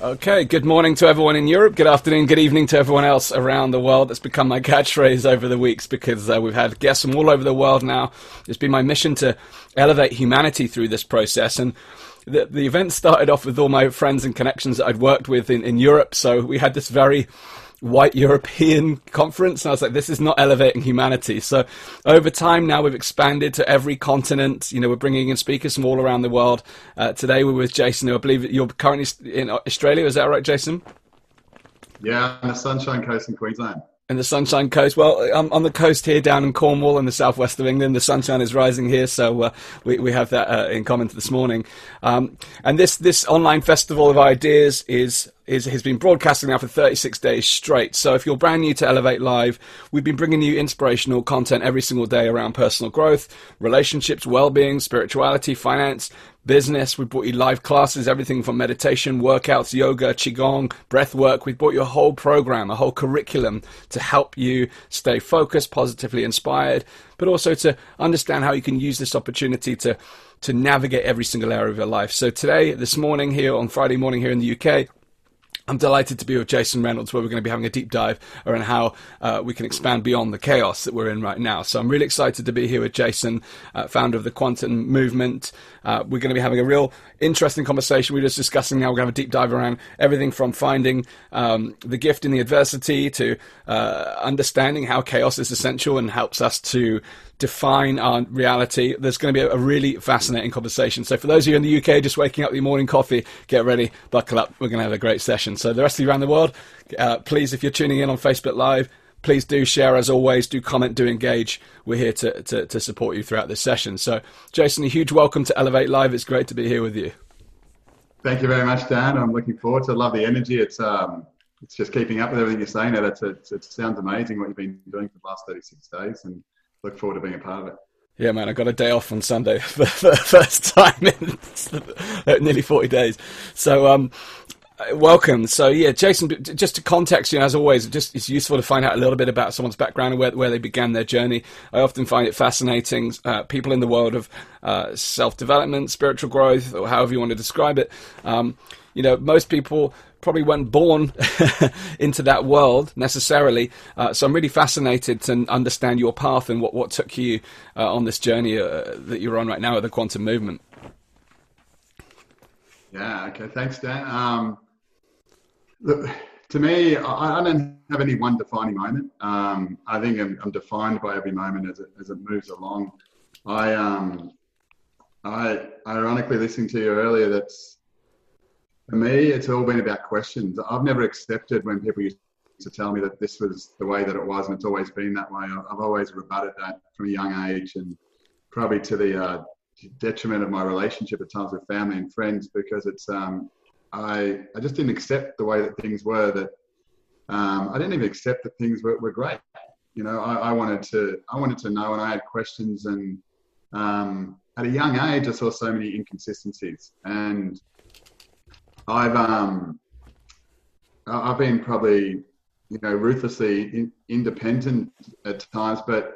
Okay, good morning to everyone in Europe. Good afternoon, good evening to everyone else around the world. That's become my catchphrase over the weeks because uh, we've had guests from all over the world now. It's been my mission to elevate humanity through this process. And the, the event started off with all my friends and connections that I'd worked with in, in Europe. So we had this very white European conference. And I was like, this is not elevating humanity. So over time now we've expanded to every continent. You know, we're bringing in speakers from all around the world. Uh, today we're with Jason, who I believe you're currently in Australia. Is that right, Jason? Yeah, on the Sunshine Coast in Queensland in the Sunshine Coast. Well, I'm on the coast here down in Cornwall in the southwest of England. The sunshine is rising here, so uh, we, we have that uh, in common this morning. Um, and this, this online festival of ideas is is, has been broadcasting now for 36 days straight. So if you're brand new to Elevate Live, we've been bringing you inspirational content every single day around personal growth, relationships, well-being, spirituality, finance, business. We've brought you live classes, everything from meditation, workouts, yoga, qigong, breath work. We've brought you a whole program, a whole curriculum to help you stay focused, positively inspired, but also to understand how you can use this opportunity to to navigate every single area of your life. So today, this morning here on Friday morning here in the UK, I'm delighted to be with Jason Reynolds, where we're going to be having a deep dive around how uh, we can expand beyond the chaos that we're in right now. So I'm really excited to be here with Jason, uh, founder of the Quantum Movement. Uh, we're going to be having a real interesting conversation. We are just discussing now. We're going to have a deep dive around everything from finding um, the gift in the adversity to uh, understanding how chaos is essential and helps us to define our reality. There's going to be a, really fascinating conversation. So for those of you in the UK just waking up with your morning coffee, get ready, buckle up. We're going to have a great session. So the rest of you around the world, uh, please, if you're tuning in on Facebook Live, please do share as always. Do comment, do engage. We're here to, to, to support you throughout this session. So Jason, a huge welcome to Elevate Live. It's great to be here with you. Thank you very much, Dan. I'm looking forward to. Love the energy. It's um, it's just keeping up with everything you're saying. It's, it's, it sounds amazing what you've been doing for the last 36 days, and look forward to being a part of it. Yeah, man, I got a day off on Sunday for the first time in nearly 40 days. So, um, welcome. So, yeah, Jason, just to context you, as always, just it's useful to find out a little bit about someone's background and where, where they began their journey. I often find it fascinating. Uh, people in the world of uh, self development, spiritual growth, or however you want to describe it. Um, you know, most people probably weren't born into that world necessarily. Uh, so I'm really fascinated to understand your path and what, what took you uh, on this journey uh, that you're on right now at the quantum movement. Yeah, okay, thanks, Dan. Um, look, to me, I, I, don't have any one defining moment. Um, I think I'm, I'm, defined by every moment as it, as it moves along. I, um, I, ironically, listening to you earlier, that's for me, it's all been about questions. I've never accepted when people used to tell me that this was the way that it was, and it's always been that way. I've always rebutted that from a young age, and probably to the uh, detriment of my relationship at times with family and friends, because it's um, I I just didn't accept the way that things were. That um, I didn't even accept that things were, were great. You know, I, I wanted to I wanted to know, and I had questions, and um, at a young age, I saw so many inconsistencies, and I've um, I've been probably you know ruthlessly in, independent at times, but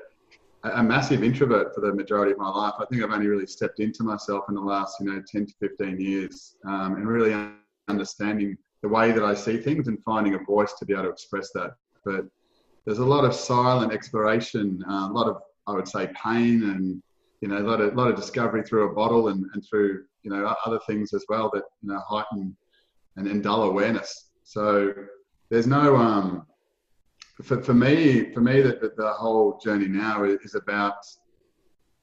a, massive introvert for the majority of my life. I think I've only really stepped into myself in the last you know 10 to 15 years, um, and really understanding the way that I see things and finding a voice to be able to express that. But there's a lot of silent exploration, uh, a lot of I would say pain and you know a lot of lot of discovery through a bottle and, and through you know other things as well that you know heighten and, and dull awareness. So there's no um, for, for me for me that the, the, whole journey now is about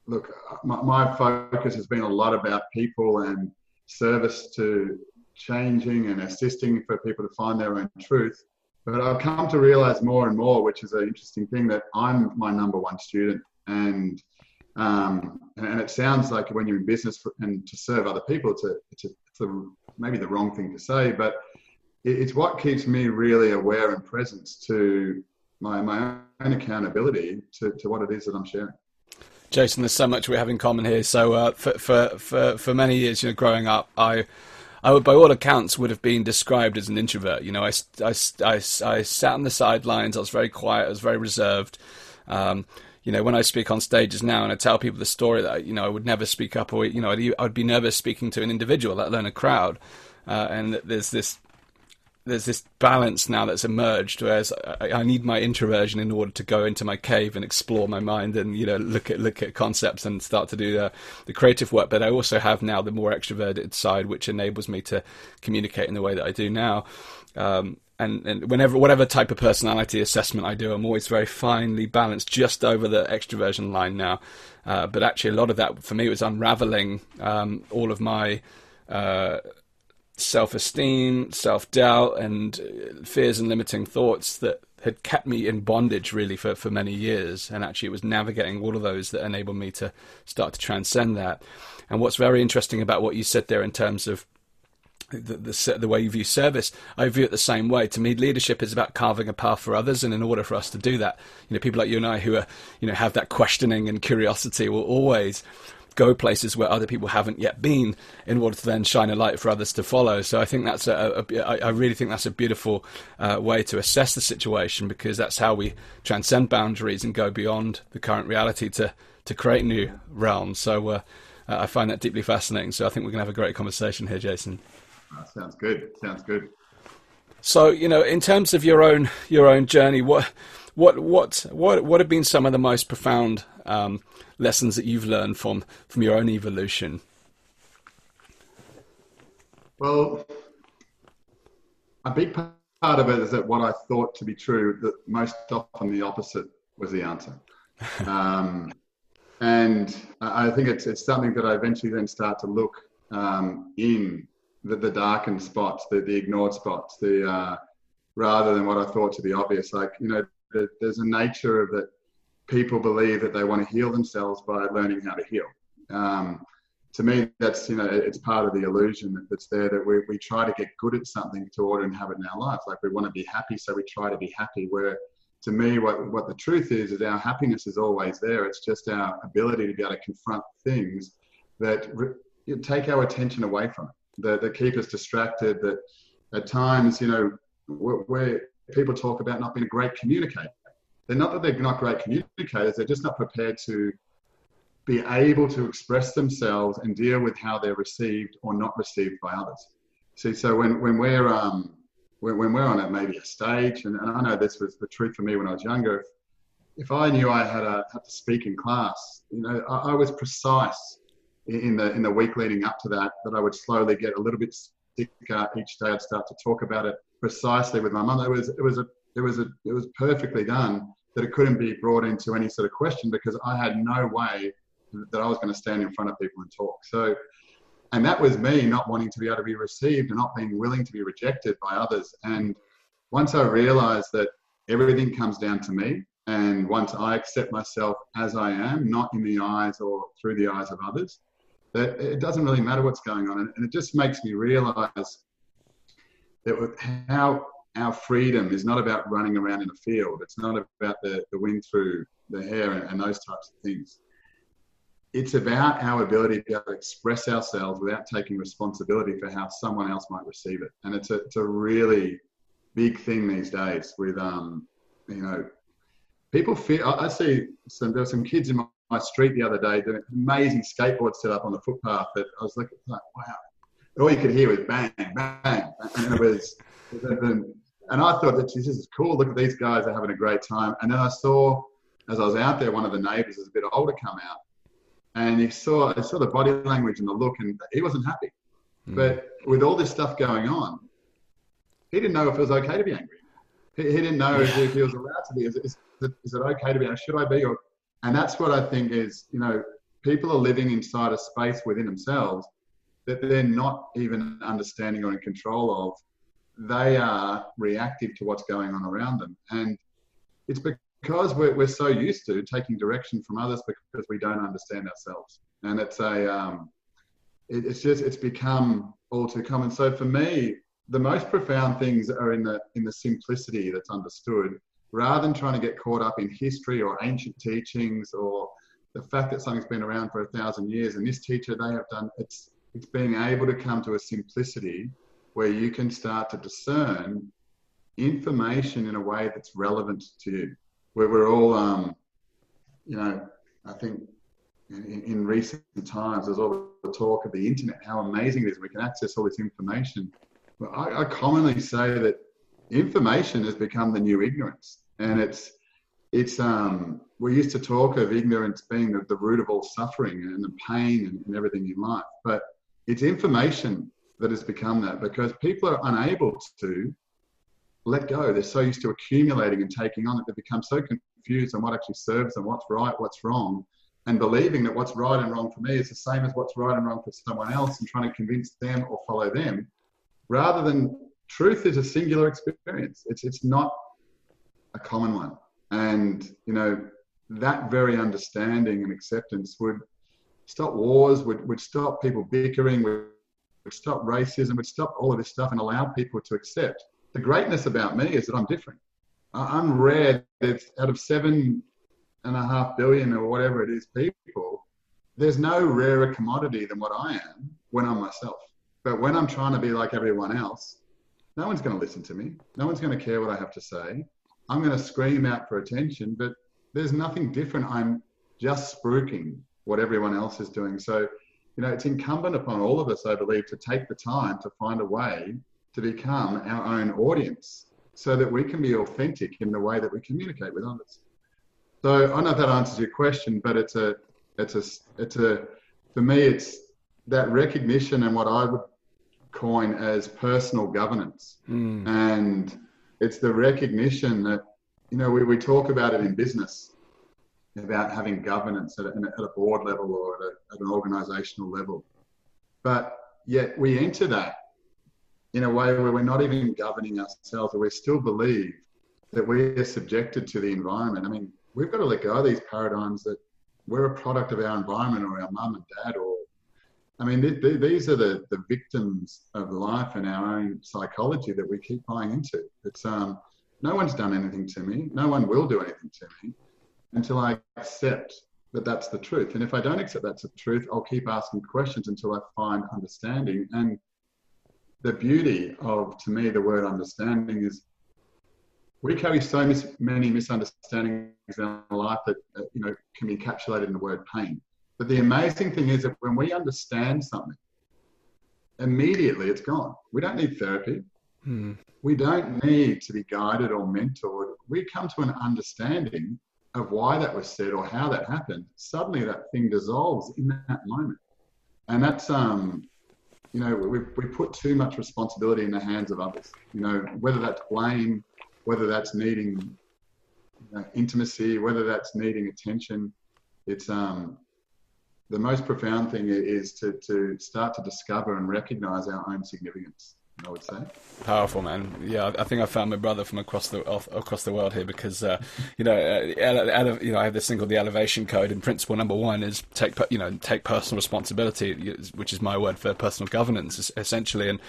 look my, my focus has been a lot about people and service to changing and assisting for people to find their own truth but I've come to realize more and more, which is an interesting thing, that I'm my number one student. And um, and, it sounds like when you're in business for, and to serve other people, it's a, it's a, it's a maybe the wrong thing to say, but it's what keeps me really aware and present to my, my own accountability to, to what it is that I'm sharing. Jason, there's so much we have in common here. So uh, for, for, for, for many years, you know, growing up, I, I would, by all accounts, would have been described as an introvert. You know, I, I, I, I sat on the sidelines. I was very quiet. I was very reserved. Um, you know, when I speak on stages now and I tell people the story that, you know, I would never speak up or, you know, I'd, I'd be nervous speaking to an individual, let alone a crowd. Uh, and there's this there's this balance now that's emerged, whereas I, I, need my introversion in order to go into my cave and explore my mind and you know look at look at concepts and start to do the, the creative work. But I also have now the more extroverted side, which enables me to communicate in the way that I do now. Um, and, and whenever whatever type of personality assessment I do, I'm always very finely balanced, just over the extroversion line now. Uh, but actually, a lot of that for me was unraveling um, all of my uh, self-esteem, self-doubt, and uh, fears and limiting thoughts that had kept me in bondage really for, for many years. And actually, it was navigating all of those that enabled me to start to transcend that. And what's very interesting about what you said there in terms of the, the, the, way you view service, I view it the same way. To me, leadership is about carving a path for others, and in order for us to do that, you know, people like you and I who are, you know, have that questioning and curiosity will always go places where other people haven't yet been in order to then shine a light for others to follow. So I think that's a, a I really think that's a beautiful uh, way to assess the situation because that's how we transcend boundaries and go beyond the current reality to to create new realms. So uh, I find that deeply fascinating. So I think we're going to have a great conversation here, Jason. That sounds good. Sounds good. So you know, in terms of your own your own journey, what what what what what have been some of the most profound um, lessons that you've learned from from your own evolution? Well, a big part of it is that what I thought to be true, that most often the opposite was the answer. um, and I think it's, it's something that I eventually then start to look um, in the, the darkened spots, the, the ignored spots, the uh, rather than what I thought to be obvious. Like you know, the, there's a nature of that people believe that they want to heal themselves by learning how to heal. Um, to me, that's you know, it's part of the illusion that's there that we, we try to get good at something to order and have it in our life. Like we want to be happy, so we try to be happy. Where to me, what what the truth is is our happiness is always there. It's just our ability to be able to confront things that re- take our attention away from it that, that keep us distracted, that at times, you know, where people talk about not being a great communicator. They're not that they're not great communicators, they're just not prepared to be able to express themselves and deal with how they're received or not received by others. See, so when, when we're um, when, when we're on a, maybe a stage, and, and I know this was the truth for me when I was younger, if, if I knew I had, a, had to speak in class, you know, I, I was precise in the in the week leading up to that that I would slowly get a little bit sicker each day. I'd start to talk about it precisely with my mum. It was it was a it was a it was perfectly done that it couldn't be brought into any sort of question because I had no way that I was going to stand in front of people and talk. So, and that was me not wanting to be able to be received and not being willing to be rejected by others. And once I realized that everything comes down to me, and once I accept myself as I am, not in the eyes or through the eyes of others, that it doesn't really matter what's going on. And it just makes me realize that how our freedom is not about running around in a field. It's not about the, the wind through the hair and, and those types of things. It's about our ability to be able to express ourselves without taking responsibility for how someone else might receive it. And it's a, it's a really big thing these days with, um, you know, people feel, I, see some, there are some kids in my my street the other day, doing amazing skateboard set up on the footpath that I was looking like, wow. All you could hear was bang, bang. And it was, and I thought that this is cool. Look at these guys, they're having a great time. And then I saw, as I was out there, one of the neighbors was a bit older come out. And he saw, I saw the body language and the look, and he wasn't happy. Mm. But with all this stuff going on, he didn't know if it was okay to be angry. He, he didn't know yeah. if he was allowed to be. Is, is, is it okay to be? Should I be? Or and that's what I think is, you know, people are living inside a space within themselves that they're not even understanding or in control of. They are reactive to what's going on around them. And it's because we're, we're so used to taking direction from others because we don't understand ourselves. And it's a, um, it, it's just, it's become all too common. So for me, the most profound things are in the, in the simplicity that's understood rather than trying to get caught up in history or ancient teachings or the fact that something's been around for a thousand years and this teacher they have done it's it's being able to come to a simplicity where you can start to discern information in a way that's relevant to you. Where we're all um, you know i think in, in recent times there's all the talk of the internet how amazing it is we can access all this information. I, I commonly say that information has become the new ignorance, and it's it's um we used to talk of ignorance being the, the root of all suffering and the pain and, and everything in life, but it's information that has become that because people are unable to let go. They're so used to accumulating and taking on that they become so confused on what actually serves them, what's right, what's wrong, and believing that what's right and wrong for me is the same as what's right and wrong for someone else and trying to convince them or follow them rather than truth is a singular experience. It's, it's not a common one. And, you know, that very understanding and acceptance would stop wars, would, would stop people bickering, would, would stop racism, would stop all of this stuff and allow people to accept. The greatness about me is that I'm different. I'm rare. There's out of seven and a half billion or whatever it is people, there's no rarer commodity than what I am when I'm myself. But when I'm trying to be like everyone else, no one's going to listen to me. No one's going to care what I have to say. I'm going to scream out for attention, but there's nothing different. I'm just spruiking what everyone else is doing. So, you know, it's incumbent upon all of us, I believe, to take the time to find a way to become our own audience so that we can be authentic in the way that we communicate with others. So I know that answers your question, but it's a, it's a, it's a, for me, it's that recognition and what I would coin as personal governance. Mm. And it's the recognition that, you know, we, we talk about it in business about having governance at a, at a board level or at, a, at an organizational level. But yet we enter that in a way where we're not even governing ourselves, or we still believe that we are subjected to the environment. I mean, we've got to let go of these paradigms that we're a product of our environment or our mum and dad or I mean, th- th- these are the, the victims of life and our own psychology that we keep buying into. It's um, no one's done anything to me. No one will do anything to me until I accept that that's the truth. And if I don't accept that's the truth, I'll keep asking questions until I find understanding. And the beauty of, to me, the word understanding is we carry so mis- many misunderstandings in our life that uh, you know can be encapsulated in the word pain. But the amazing thing is that when we understand something, immediately it's gone. We don't need therapy. Hmm. We don't need to be guided or mentored. We come to an understanding of why that was said or how that happened. Suddenly that thing dissolves in that moment. And that's, um, you know, we, we put too much responsibility in the hands of others. You know, whether that's blame, whether that's needing you know, intimacy, whether that's needing attention. It's, um, the most profound thing is to, to start to discover and recognize our own significance. I would say. Powerful man. Yeah, I think I found my brother from across the across the world here because uh, you know, uh, you know, I have this thing called the elevation code, and principle number one is take you know take personal responsibility, which is my word for personal governance, essentially. And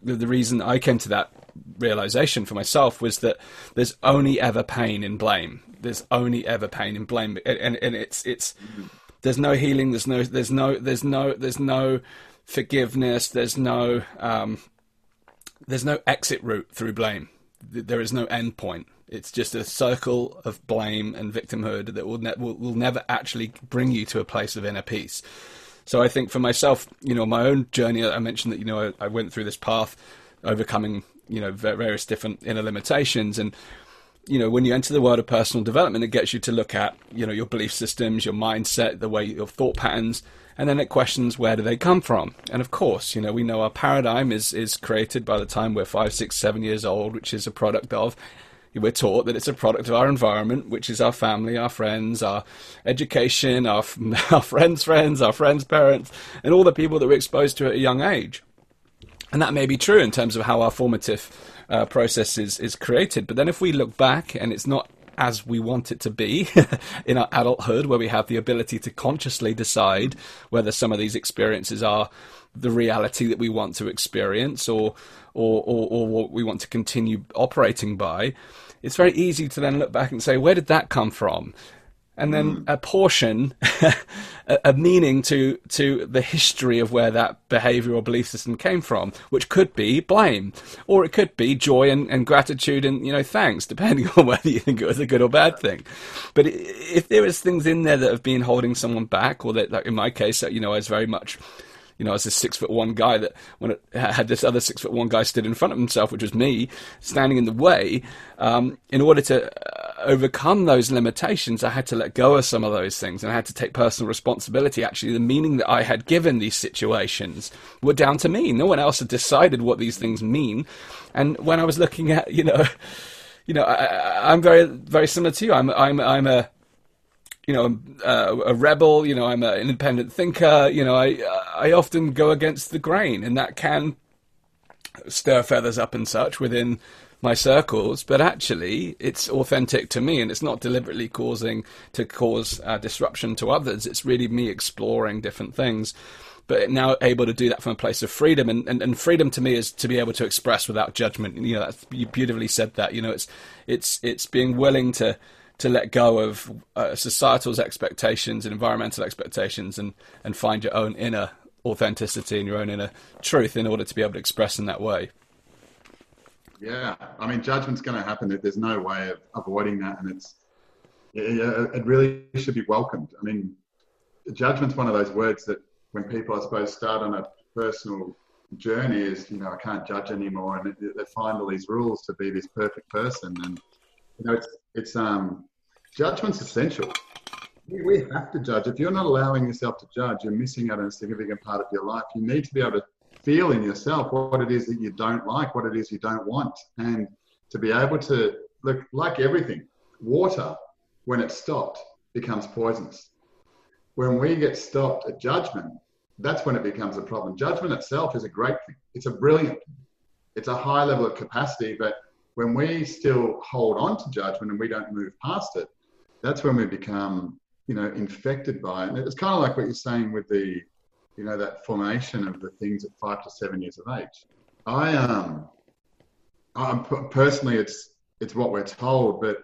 the, the reason I came to that realization for myself was that there's only ever pain in blame. There's only ever pain in blame, and and, and it's it's. Mm-hmm there's no healing. There's no. There's no. There's no. There's no forgiveness. There's no. Um, there's no exit route through blame. There is no end point. It's just a circle of blame and victimhood that will, ne- will, will never actually bring you to a place of inner peace. So I think for myself, you know, my own journey, I mentioned that you know I, I went through this path, overcoming you know various different inner limitations, and you know, when you enter the world of personal development, it gets you to look at, you know, your belief systems, your mindset, the way your thought patterns, and then it questions where do they come from. And of course, you know, we know our paradigm is is created by the time we're five, six, seven years old, which is a product of we're taught that it's a product of our environment, which is our family, our friends, our education, our, our friends' friends, our friends' parents, and all the people that we're exposed to at a young age. And that may be true in terms of how our formative uh, process is, is created. But then if we look back and it's not as we want it to be in our adulthood, where we have the ability to consciously decide whether some of these experiences are the reality that we want to experience or, or, or, or what we want to continue operating by, it's very easy to then look back and say, where did that come from? And then mm. apportion a, a meaning to to the history of where that behavior or belief system came from, which could be blame, or it could be joy and, and gratitude and you know thanks, depending on whether you think it was a good or bad thing. But if there is things in there that have been holding someone back, or that, like in my case, you know, I was very much you know, as a six foot one guy that when it had this other six foot one guy stood in front of himself, which was me, standing in the way, um, in order to uh, overcome those limitations, I had to let go of some of those things and I had to take personal responsibility. Actually, the meaning that I had given these situations were down to me. No one else had decided what these things mean. And when I was looking at, you know, you know, I, am very, very similar to you. I'm, I'm, I'm a, you know, uh, a rebel. You know, I'm an independent thinker. You know, I, I often go against the grain, and that can stir feathers up and such within my circles, but actually it's authentic to me and it's not deliberately causing to cause uh, disruption to others. It's really me exploring different things, but now able to do that from a place of freedom. And, and, and freedom to me is to be able to express without judgment. You know, that's, you beautifully said that. You know, it's it's it's being willing to to let go of uh, societal expectations and environmental expectations and and find your own inner authenticity and your own inner truth in order to be able to express in that way. Yeah, I mean, judgment's going to happen. There's no way of avoiding that, and it's it, it really should be welcomed. I mean, judgment's one of those words that when people, I suppose, start on a personal journey, is you know, I can't judge anymore, and they find all these rules to be this perfect person, and you know, it's it's um, judgment's essential. We have to judge. If you're not allowing yourself to judge, you're missing out on a significant part of your life. You need to be able to feel in yourself what it is that you don't like, what it is you don't want, and to be able to look like everything. Water, when it's stopped, becomes poisonous. When we get stopped at judgment, that's when it becomes a problem. Judgment itself is a great thing. It's a brilliant thing. It's a high level of capacity, but when we still hold on to judgment and we don't move past it, that's when we become, you know, infected by it. And it's kind of like what you're saying with the you know, that formation of the things at five to seven years of age. I um, I'm personally, it's it's what we're told, but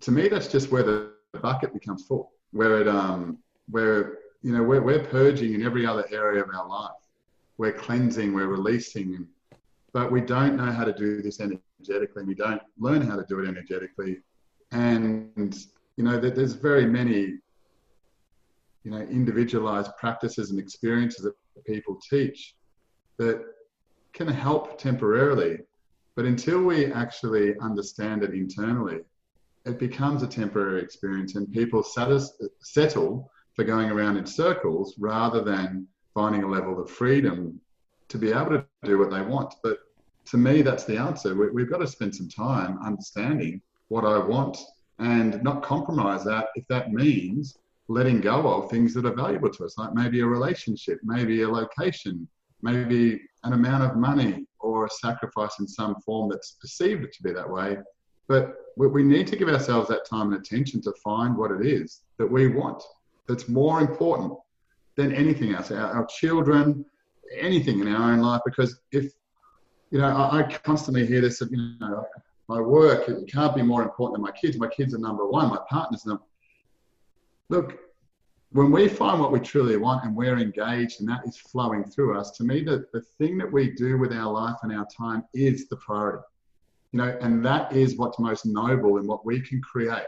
to me, that's just where the bucket becomes full, where it um, where you know we're we're purging in every other area of our life, we're cleansing, we're releasing, but we don't know how to do this energetically. And we don't learn how to do it energetically, and you know, there's very many you know, individualized practices and experiences that people teach that can help temporarily. But until we actually understand it internally, it becomes a temporary experience and people settle for going around in circles rather than finding a level of freedom to be able to do what they want. But to me, that's the answer. We, have got to spend some time understanding what I want and not compromise that if that means letting go of things that are valuable to us, like maybe a relationship, maybe a location, maybe an amount of money or a sacrifice in some form that's perceived to be that way. But we need to give ourselves that time and attention to find what it is that we want that's more important than anything else, our, our children, anything in our own life. Because if, you know, I, I constantly hear this, you know, my work, it can't be more important than my kids. My kids are number one, my partner's number look, when we find what we truly want and we're engaged and that is flowing through us, to me, the, the thing that we do with our life and our time is the priority. You know, and that is what's most noble in what we can create.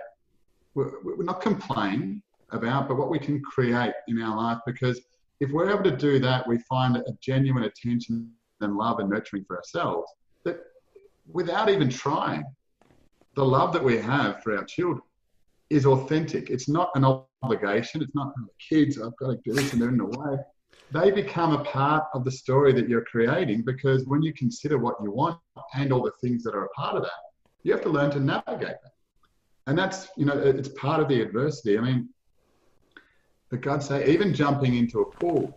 We're, we're not complaining about, but what we can create in our life because if we're able to do that, we find a genuine attention and love and nurturing for ourselves that without even trying, the love that we have for our children is authentic. It's not an obligation. It's not for the kids. I've got to do this and they're in the way. They become a part of the story that you're creating because when you consider what you want and all the things that are a part of that, you have to learn to navigate that. And that's you know it's part of the adversity. I mean, for God's sake, even jumping into a pool,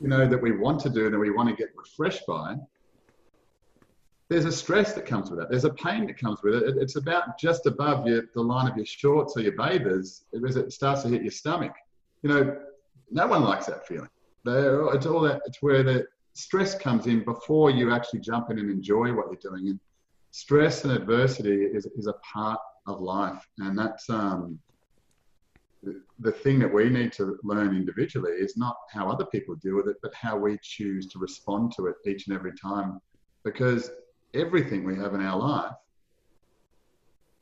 you know that we want to do and that we want to get refreshed by, there's a stress that comes with it. There's a pain that comes with it. It's about just above your, the line of your shorts or your bathers as it starts to hit your stomach. You know, no one likes that feeling. They're, it's all that. It's where the stress comes in before you actually jump in and enjoy what you're doing. And stress and adversity is, is a part of life, and that's um, the thing that we need to learn individually is not how other people deal with it, but how we choose to respond to it each and every time. Because everything we have in our life,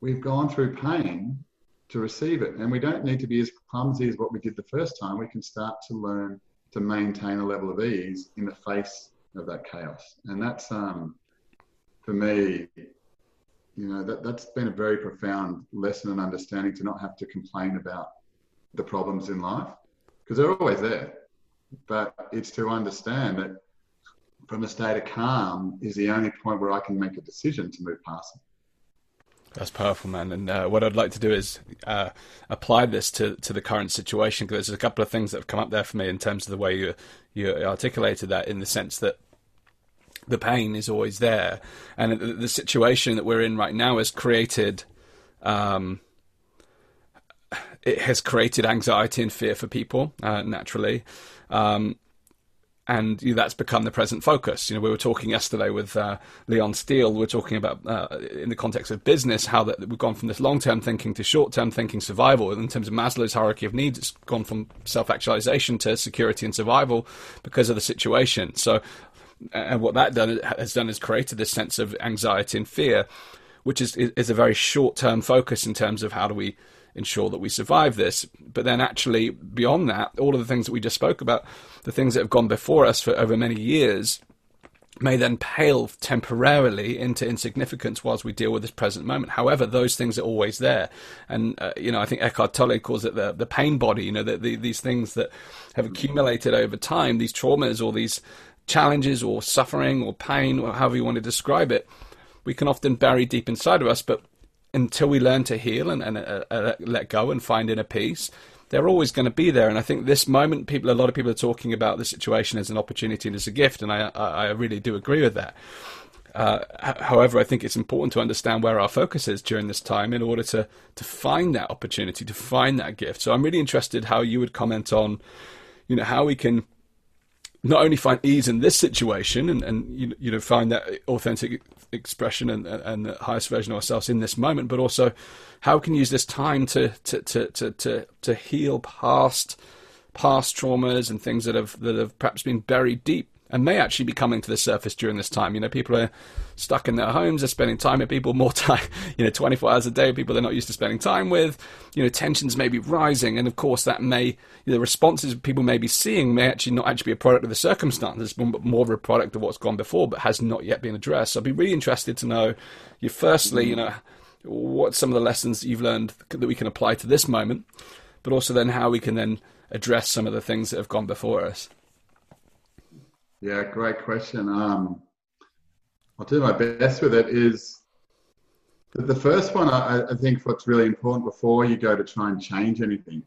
we've gone through pain to receive it. And we don't need to be as clumsy as what we did the first time. We can start to learn to maintain a level of ease in the face of that chaos. And that's, um, for me, you know, that, that's been a very profound lesson and understanding to not have to complain about the problems in life because they're always there. But it's to understand that from a state of calm is the only point where I can make a decision to move past them. That's powerful, man. And uh, what I'd like to do is uh, apply this to, to the current situation because there's a couple of things that have come up there for me in terms of the way you you articulated that, in the sense that the pain is always there, and the, the situation that we're in right now has created. Um, it has created anxiety and fear for people uh, naturally. Um, and you know, that's become the present focus. You know, we were talking yesterday with uh, Leon Steele. We're talking about uh, in the context of business how that we've gone from this long-term thinking to short-term thinking, survival. In terms of Maslow's hierarchy of needs, it's gone from self-actualization to security and survival because of the situation. So, and what that done, has done is created this sense of anxiety and fear, which is is a very short-term focus in terms of how do we ensure that we survive this. But then, actually, beyond that, all of the things that we just spoke about, the things that have gone before us for over many years, may then pale temporarily into insignificance whilst we deal with this present moment. However, those things are always there. And, uh, you know, I think Eckhart Tolle calls it the, the pain body, you know, the, the, these things that have accumulated over time, these traumas or these challenges or suffering or pain or however you want to describe it, we can often bury deep inside of us. But until we learn to heal and, and uh, uh, let go and find inner peace, they're always going to be there. And I think this moment, people, a lot of people are talking about the situation as an opportunity and as a gift, and I, I, really do agree with that. Uh, however, I think it's important to understand where our focus is during this time in order to to find that opportunity, to find that gift. So I'm really interested how you would comment on, you know, how we can not only find ease in this situation and, and you, you know find that authentic expression and, and the highest version of ourselves in this moment, but also how we can use this time to to to to to, to heal past past traumas and things that have that have perhaps been buried deep and may actually be coming to the surface during this time. You know, people are stuck in their homes, they're spending time with people more time, you know, 24 hours a day, people they're not used to spending time with. You know, tensions may be rising, and of course, that may, you know, the responses people may be seeing may actually not actually be a product of the circumstances, but more of a product of what's gone before, but has not yet been addressed. So I'd be really interested to know, you firstly, you know, what some of the lessons you've learned that we can apply to this moment, but also then how we can then address some of the things that have gone before us. Yeah, great question. Um, I'll do my best with it. Is the first one? I, I, think what's really important before you go to try and change anything,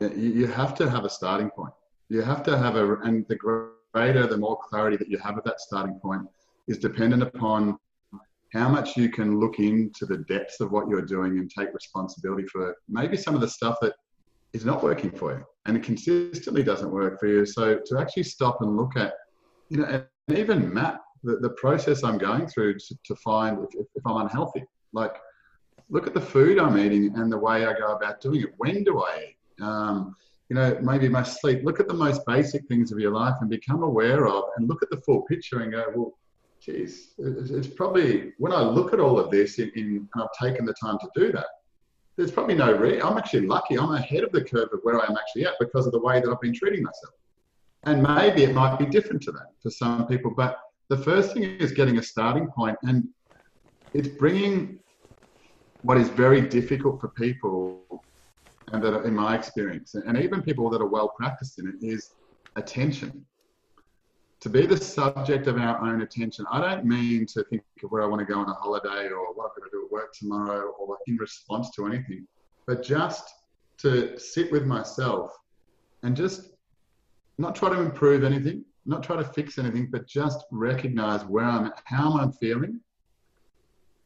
you, you have to have a starting point. You have to have a, and the greater, the more clarity that you have at that starting point is dependent upon how much you can look into the depths of what you're doing and take responsibility for maybe some of the stuff that is not working for you and it consistently doesn't work for you. So to actually stop and look at, you know, and even map the, the process I'm going through to, to find if, if, I'm unhealthy. Like, look at the food I'm eating and the way I go about doing it. When do I eat? Um, you know, maybe my sleep. Look at the most basic things of your life and become aware of, and look at the full picture and go, well, geez, it's probably when I look at all of this, in, in, and I've taken the time to do that there's probably no re- I'm actually lucky. I'm ahead of the curve of where I'm actually at because of the way that I've been treating myself. And maybe it might be different to that for some people. But the first thing is getting a starting point, and it's bringing what is very difficult for people, and that in my experience, and even people that are well practiced in it, is attention to be the subject of our own attention. I don't mean to think of where I want to go on a holiday or what I'm going to do at work tomorrow or in response to anything, but just to sit with myself and just not try to improve anything, not try to fix anything, but just recognize where I'm at, how I'm feeling,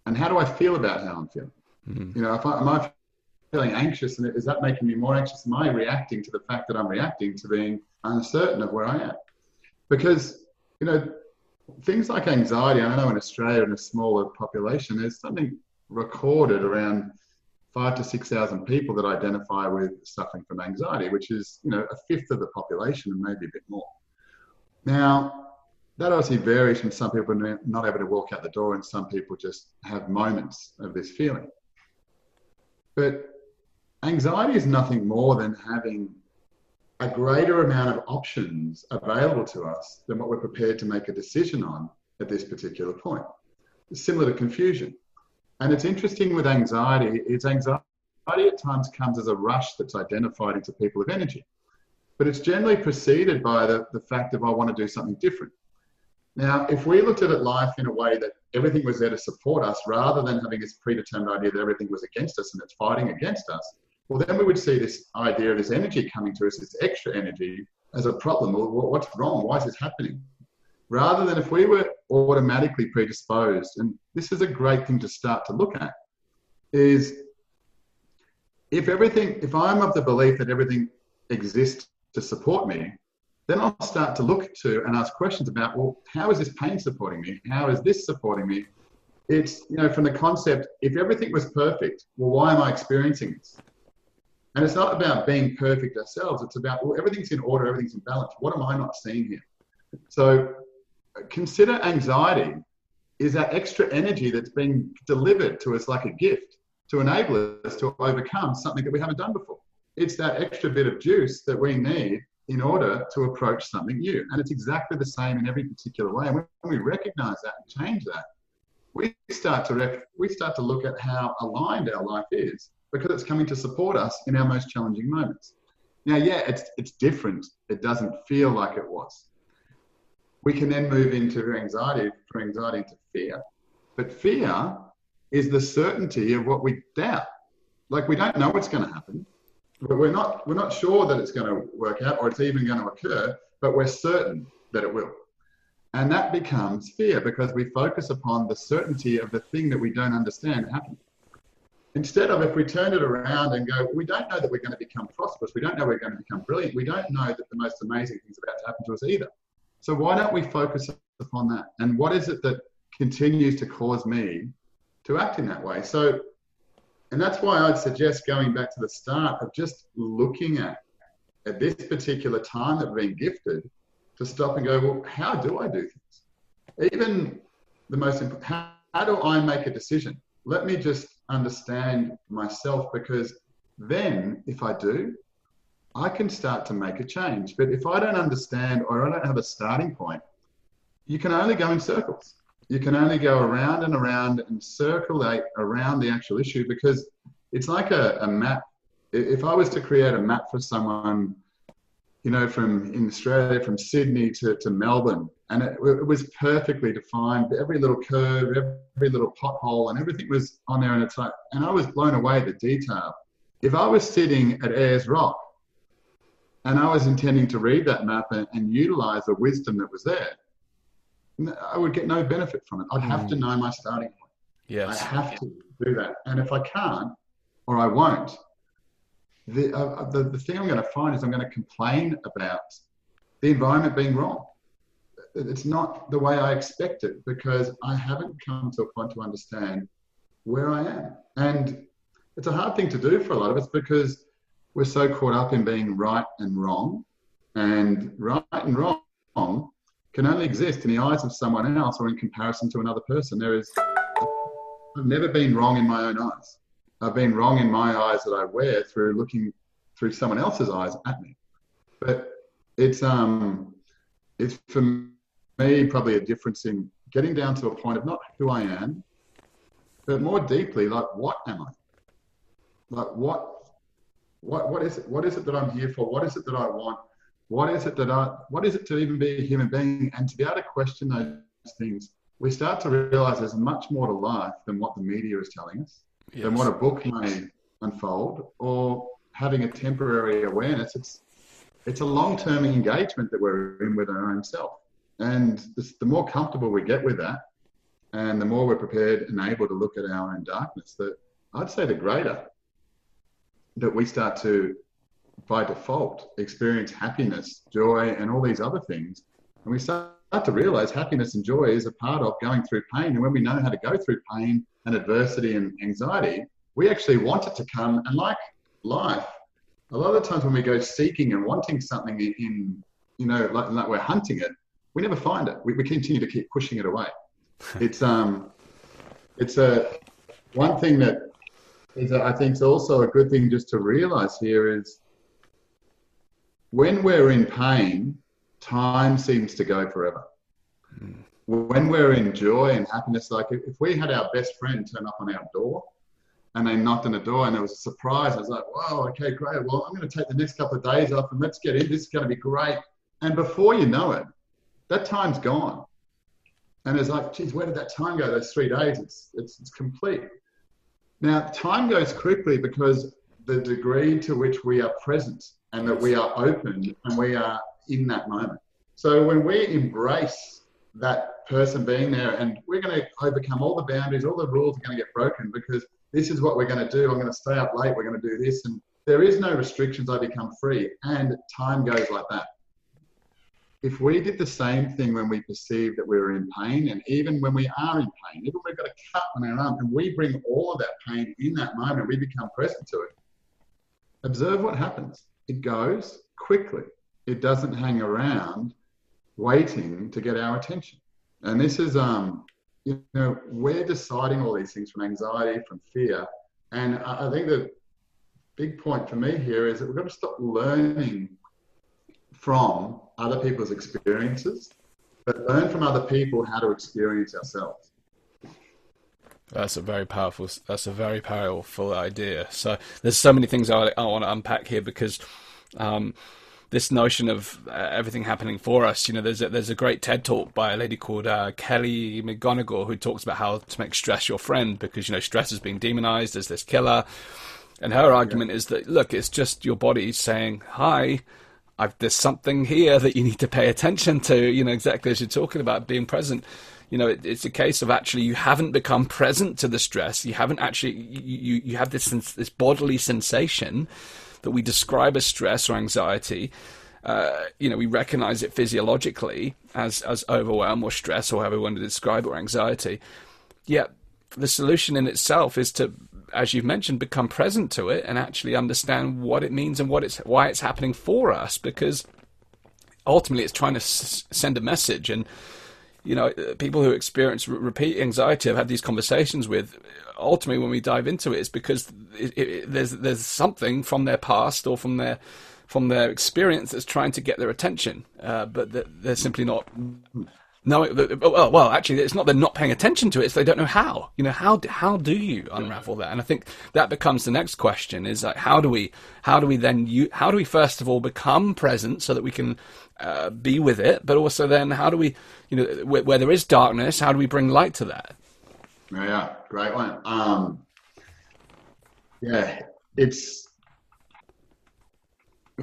and how do I feel about how I'm feeling. Mm-hmm. You know, if I, am I feeling anxious, and is that making me more anxious? Am I reacting to the fact that I'm reacting to being uncertain of where I am? Because you know things like anxiety. I know in Australia, in a smaller population, there's something recorded around five to six thousand people that identify with suffering from anxiety, which is you know a fifth of the population and maybe a bit more. Now, that obviously varies from some people not able to walk out the door, and some people just have moments of this feeling. But anxiety is nothing more than having a greater amount of options available to us than what we're prepared to make a decision on at this particular point. It's similar to confusion. And it's interesting with anxiety, it's anxiety at times comes as a rush that's identified into people of energy. But it's generally preceded by the, the fact of I want to do something different. Now, if we looked at it life in a way that everything was there to support us rather than having this predetermined idea that everything was against us and it's fighting against us, well, then we would see this idea of this energy coming to us, this extra energy, as a problem. Well, what's wrong? Why is this happening? Rather than if we were automatically predisposed, and this is a great thing to start to look at, is if everything, if I'm of the belief that everything exists to support me, then I'll start to look to and ask questions about, well, how is this pain supporting me? How is this supporting me? It's, you know, from the concept, if everything was perfect, well, why am I experiencing this? And it's not about being perfect ourselves. It's about, well, everything's in order, everything's in balance. What am I not seeing here? So consider anxiety is that extra energy that's being delivered to us like a gift to enable us to overcome something that we haven't done before. It's that extra bit of juice that we need in order to approach something new. And it's exactly the same in every particular way. And when we recognize that and change that, we start to rec- we start to look at how aligned our life is because it's coming to support us in our most challenging moments. Now, yeah, it's, it's different. It doesn't feel like it was. We can then move into anxiety, from anxiety into fear. But fear is the certainty of what we doubt. Like we don't know what's going to happen, but we're not, we're not sure that it's going to work out or it's even going to occur, but we're certain that it will. And that becomes fear because we focus upon the certainty of the thing that we don't understand happening. Instead of if we turn it around and go, we don't know that we're going to become prosperous, we don't know we're going to become brilliant, we don't know that the most amazing thing's about to happen to us either. So why don't we focus upon that? And what is it that continues to cause me to act in that way? So, and that's why I'd suggest going back to the start of just looking at at this particular time that we're being gifted to stop and go, well, how do I do things? Even the most important, how, how do I make a decision? Let me just understand myself because then if I do, I can start to make a change. But if I don't understand or I don't have a starting point, you can only go in circles. You can only go around and around and circulate around the actual issue because it's like a, a map. If I was to create a map for someone, you know, from in Australia, from Sydney to, to Melbourne, and it, it, was perfectly defined. Every little curve, every little pothole, and everything was on there. And it's like, and I was blown away the detail. If I was sitting at Ayers Rock and I was intending to read that map and, and utilize the wisdom that was there, I would get no benefit from it. I'd have mm. to know my starting point. Yes. I have to do that. And if I can't, or I won't, the, uh, the, the thing I'm going to find is I'm going to complain about the environment being wrong it's not the way I expect it because I haven't come to a point to understand where I am. And it's a hard thing to do for a lot of us because we're so caught up in being right and wrong. And right and wrong can only exist in the eyes of someone else or in comparison to another person. There is, I've never been wrong in my own eyes. I've been wrong in my eyes that I wear through looking through someone else's eyes at me. But it's um, it's for me probably a difference in getting down to a point of not who I am, but more deeply, like what am I? Like what what what is it what is it that I'm here for? What is it that I want? What is it that I what is it to even be a human being? And to be able to question those things, we start to realize there's much more to life than what the media is telling us, yes. than what a book may unfold, or having a temporary awareness. It's it's a long-term engagement that we're in with our own self. And this, the more comfortable we get with that, and the more we're prepared and able to look at our own darkness, that I'd say the greater that we start to, by default, experience happiness, joy, and all these other things. And we start to realize happiness and joy is a part of going through pain. And when we know how to go through pain and adversity and anxiety, we actually want it to come. And like life, a lot of the times when we go seeking and wanting something in, you know, like, like we're hunting it, we never find it. We, we continue to keep pushing it away. it's um, it's a one thing that is a, I think is also a good thing just to realize here is when we're in pain, time seems to go forever. Mm. When we're in joy and happiness, like if we had our best friend turn up on our door and they knocked on the door and there was a surprise, I was like, wow, okay, great. Well, I'm going to take the next couple of days off and let's get in. This is going to be great. And before you know it, that time's gone. And it's like, geez, where did that time go? Those three days, it's, it's, it's complete. Now, time goes quickly because the degree to which we are present and that we are open and we are in that moment. So when we embrace that person being there and we're going to overcome all the boundaries, all the rules are going to get broken because this is what we're going to do. I'm going to stay up late. We're going to do this. And there is no restrictions. I become free. And time goes like that. If we did the same thing when we perceive that we're in pain, and even when we are in pain, even we've got a cut on our arm, and we bring all of that pain in that moment, we become present to it. Observe what happens. It goes quickly. It doesn't hang around waiting to get our attention. And this is, um, you know, we're deciding all these things from anxiety, from fear. And I think the big point for me here is that we've got to stop learning from other people's experiences, but learn from other people how to experience ourselves. That's a very powerful. That's a very powerful idea. So there's so many things I, I want to unpack here because um, this notion of uh, everything happening for us. You know, there's a, there's a great TED talk by a lady called uh, Kelly McGonigal who talks about how to make stress your friend because you know stress has been demonized as this killer, and her argument yeah. is that look, it's just your body saying hi. I've, there's something here that you need to pay attention to. You know, exactly as you're talking about being present you know, it, it's a case of actually you haven't become present to the stress. You haven't actually you you have this this bodily sensation that we describe as stress or anxiety. Uh, you know, we recognize it physiologically as as overwhelm or stress or however we want to describe it or anxiety. Yet the solution in itself is to, as you've mentioned, become present to it and actually understand what it means and what it's why it's happening for us because ultimately it's trying to s- send a message and you know, people who experience repeat anxiety, I've had these conversations with. Ultimately, when we dive into it, it's because it, it, there's there's something from their past or from their from their experience that's trying to get their attention, uh, but they're simply not no, well, well, actually, it's not they're not paying attention to it; it's they don't know how. You know, how how do you unravel that? And I think that becomes the next question: is like, how do we, how do we then, you, how do we first of all become present so that we can uh, be with it, but also then how do we, you know, where, where, there is darkness, how do we bring light to that? Yeah, great one. Um, yeah, it's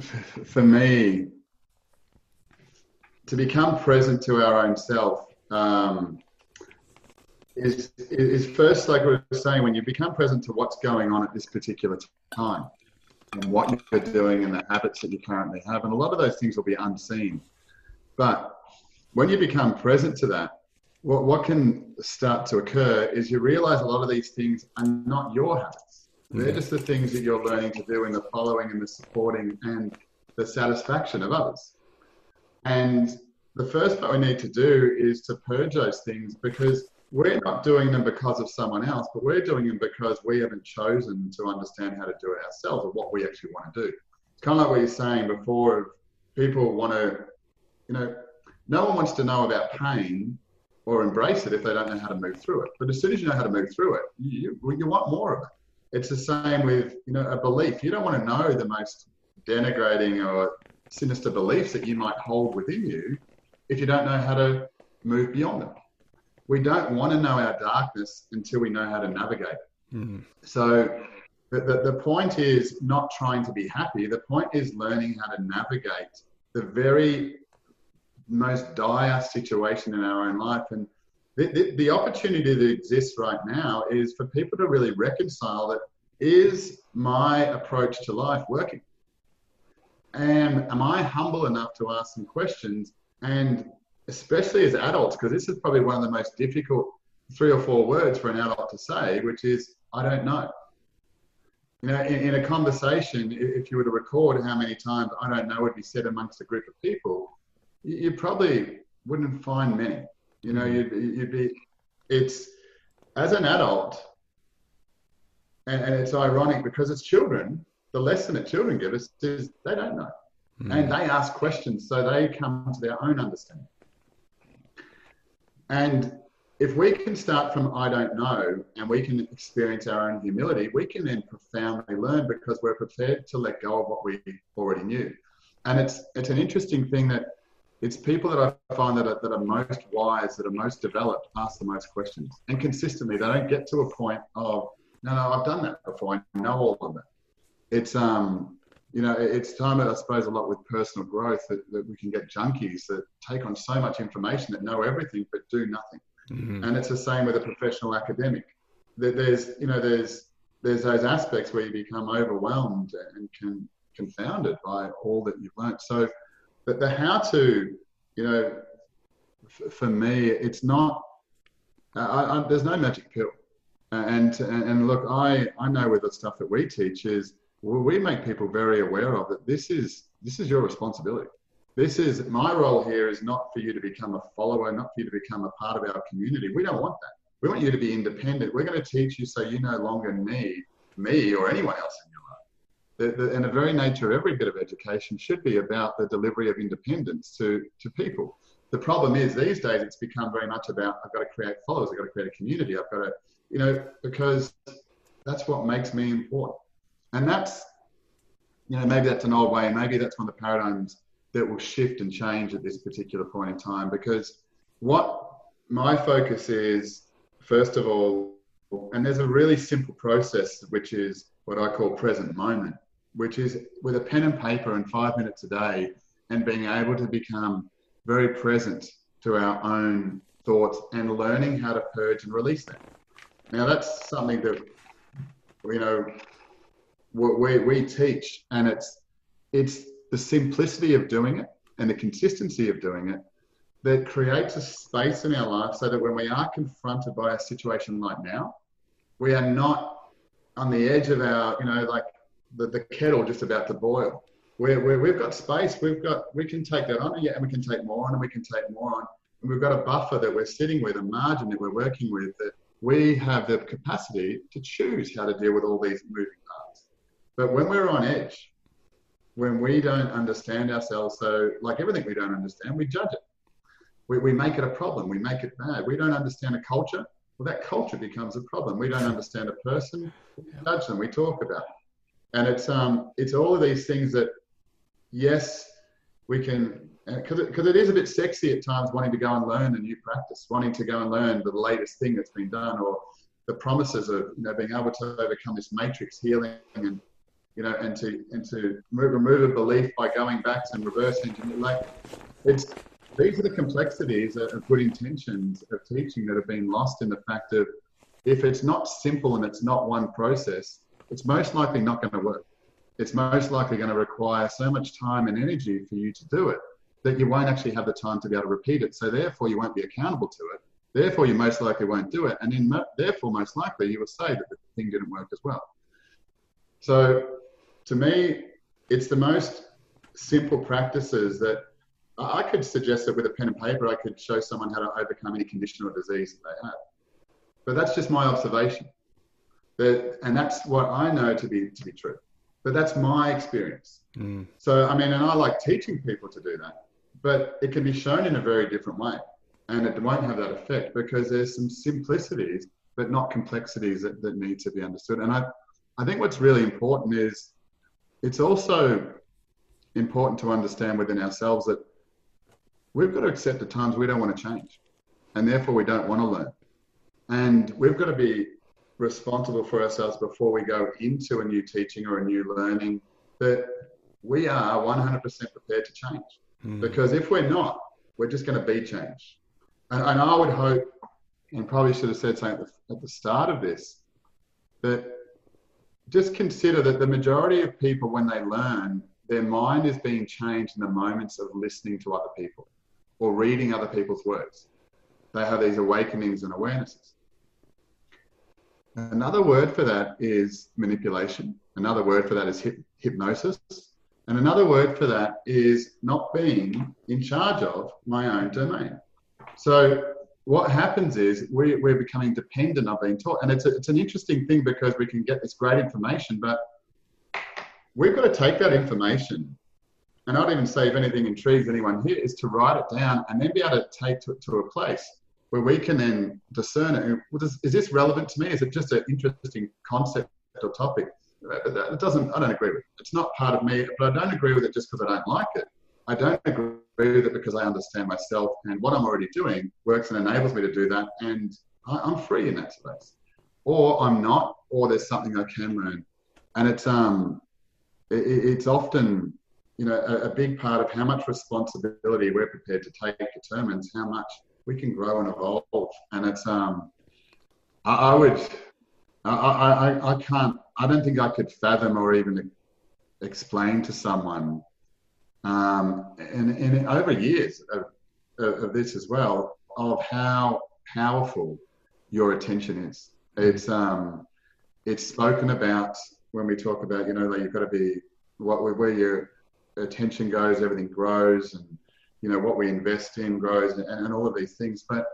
for me to become present to our own self um, is, is first, like we were saying, when you become present to what's going on at this particular time and what you're doing and the habits that you currently have. And a lot of those things will be unseen. But when you become present to that, what, what can start to occur is you realize a lot of these things are not your habits. They're just the things that you're learning to do in the following and the supporting and the satisfaction of others. And the first part we need to do is to purge those things because we're not doing them because of someone else, but we're doing them because we haven't chosen to understand how to do it ourselves or what we actually want to do. It's kind of like what you're saying before people want to, you know, no one wants to know about pain or embrace it if they don't know how to move through it. But as soon as you know how to move through it, you, you want more of it. It's the same with, you know, a belief. You don't want to know the most denigrating or sinister beliefs that you might hold within you if you don't know how to move beyond them. We don't want to know our darkness until we know how to navigate it. Mm-hmm. So the, the, the point is not trying to be happy. The point is learning how to navigate the very most dire situation in our own life. And the, the, the opportunity that exists right now is for people to really reconcile that is my approach to life working? And am I humble enough to ask some questions? And especially as adults, because this is probably one of the most difficult three or four words for an adult to say, which is, I don't know. You know, in, in a conversation, if you were to record how many times I don't know would be said amongst a group of people, you, you probably wouldn't find many. You know, you'd, you'd be, it's, as an adult, and, and it's ironic because it's children, the lesson that children give us is they don't know. Mm. And they ask questions so they come to their own understanding. And if we can start from I don't know and we can experience our own humility, we can then profoundly learn because we're prepared to let go of what we already knew. And it's it's an interesting thing that it's people that I find that are, that are most wise, that are most developed, ask the most questions. And consistently, they don't get to a point of, no, no, I've done that before. I know all of that. It's, um, you know, it's time that I suppose a lot with personal growth that, that we can get junkies that take on so much information that know everything but do nothing. Mm-hmm. And it's the same with a professional academic. There's, you know, there's, there's those aspects where you become overwhelmed and can confounded by all that you've learned. So, but the how to, you know, f- for me, it's not. I, I, there's no magic pill, and, and and look, I I know with the stuff that we teach is we make people very aware of that. This is this is your responsibility. This is my role here is not for you to become a follower, not for you to become a part of our community. We don't want that. We want you to be independent. We're going to teach you so you no longer need me or anyone else in your the, the, and the very nature of every bit of education should be about the delivery of independence to, to people. The problem is these days it's become very much about I've got to create followers, I've got to create a community, I've got to, you know, because that's what makes me important. And that's, you know, maybe that's an old way, and maybe that's one of the paradigms that will shift and change at this particular point in time. Because what my focus is, first of all, and there's a really simple process which is what I call present moment which is with a pen and paper and five minutes a day and being able to become very present to our own thoughts and learning how to purge and release them. Now, that's something that, you know, we, we teach, and it's, it's the simplicity of doing it and the consistency of doing it that creates a space in our life so that when we are confronted by a situation like now, we are not on the edge of our, you know, like the, the kettle just about to boil. Where, where we've got space, we've got we can take that on, and we can take more on, and we can take more on, and we've got a buffer that we're sitting with, a margin that we're working with, that we have the capacity to choose how to deal with all these moving. But when we're on edge, when we don't understand ourselves, so like everything we don't understand, we judge it. We, we make it a problem. We make it bad. We don't understand a culture. Well, that culture becomes a problem. We don't understand a person. We judge them. We talk about them. And it's um it's all of these things that yes we can because it, cause it is a bit sexy at times wanting to go and learn a new practice, wanting to go and learn the latest thing that's been done or the promises of you know being able to overcome this matrix healing and you know and to and to remove, remove a belief by going back and reverse engineering like it's these are the complexities of good intentions of teaching that have been lost in the fact of if it's not simple and it's not one process it's most likely not going to work. It's most likely going to require so much time and energy for you to do it that you won't actually have the time to be able to repeat it. So therefore, you won't be accountable to it. Therefore, you most likely won't do it. And then, therefore, most likely, you will say that the thing didn't work as well. So to me, it's the most simple practices that I could suggest that with a pen and paper, I could show someone how to overcome any condition or disease that they have. But that's just my observation. But, and that's what I know to be to be true. But that's my experience. Mm. So I mean, and I like teaching people to do that, but it can be shown in a very different way, and it won't have that effect because there's some simplicities, but not complexities that, that need to be understood. And I, I think what's really important is it's also important to understand within ourselves that we've got to accept at times we don't want to change, and therefore we don't want to learn, and we've got to be responsible for ourselves before we go into a new teaching or a new learning that we are 100% prepared to change. Mm. Because if we're not, we're just going to be changed. And, and, I would hope, and probably should have said something at the, at the start of this, that just consider that the majority of people, when they learn, their mind is being changed in the moments of listening to other people or reading other people's words. They have these awakenings and awarenesses. Another word for that is manipulation. Another word for that is hypnosis. And another word for that is not being in charge of my own domain. So what happens is we, we're becoming dependent on being taught. And it's, a, it's an interesting thing because we can get this great information, but we've got to take that information and I'd even say if anything intrigues anyone here, is to write it down and then be able to take to, to a place where we can then discern it. Well, does, is this relevant to me? Is it just an interesting concept or topic? It doesn't. I don't agree with. It. It's not part of me, but I don't agree with it just because I don't like it. I don't agree with it because I understand myself and what I'm already doing works and enables me to do that, and I'm free in that space. Or I'm not, or there's something I can learn, and it's um, it, it's often you know, a, a, big part of how much responsibility we're prepared to take determines how much we can grow and evolve. And it's, um, I, I would, I, I, I can't, I don't think I could fathom or even explain to someone, um, and, and over years of, of this as well, of how powerful your attention is. It's, um, it's spoken about when we talk about, you know, that you've got to be what where you're attention goes, everything grows, and you know what we invest in grows, and, and all of these things. But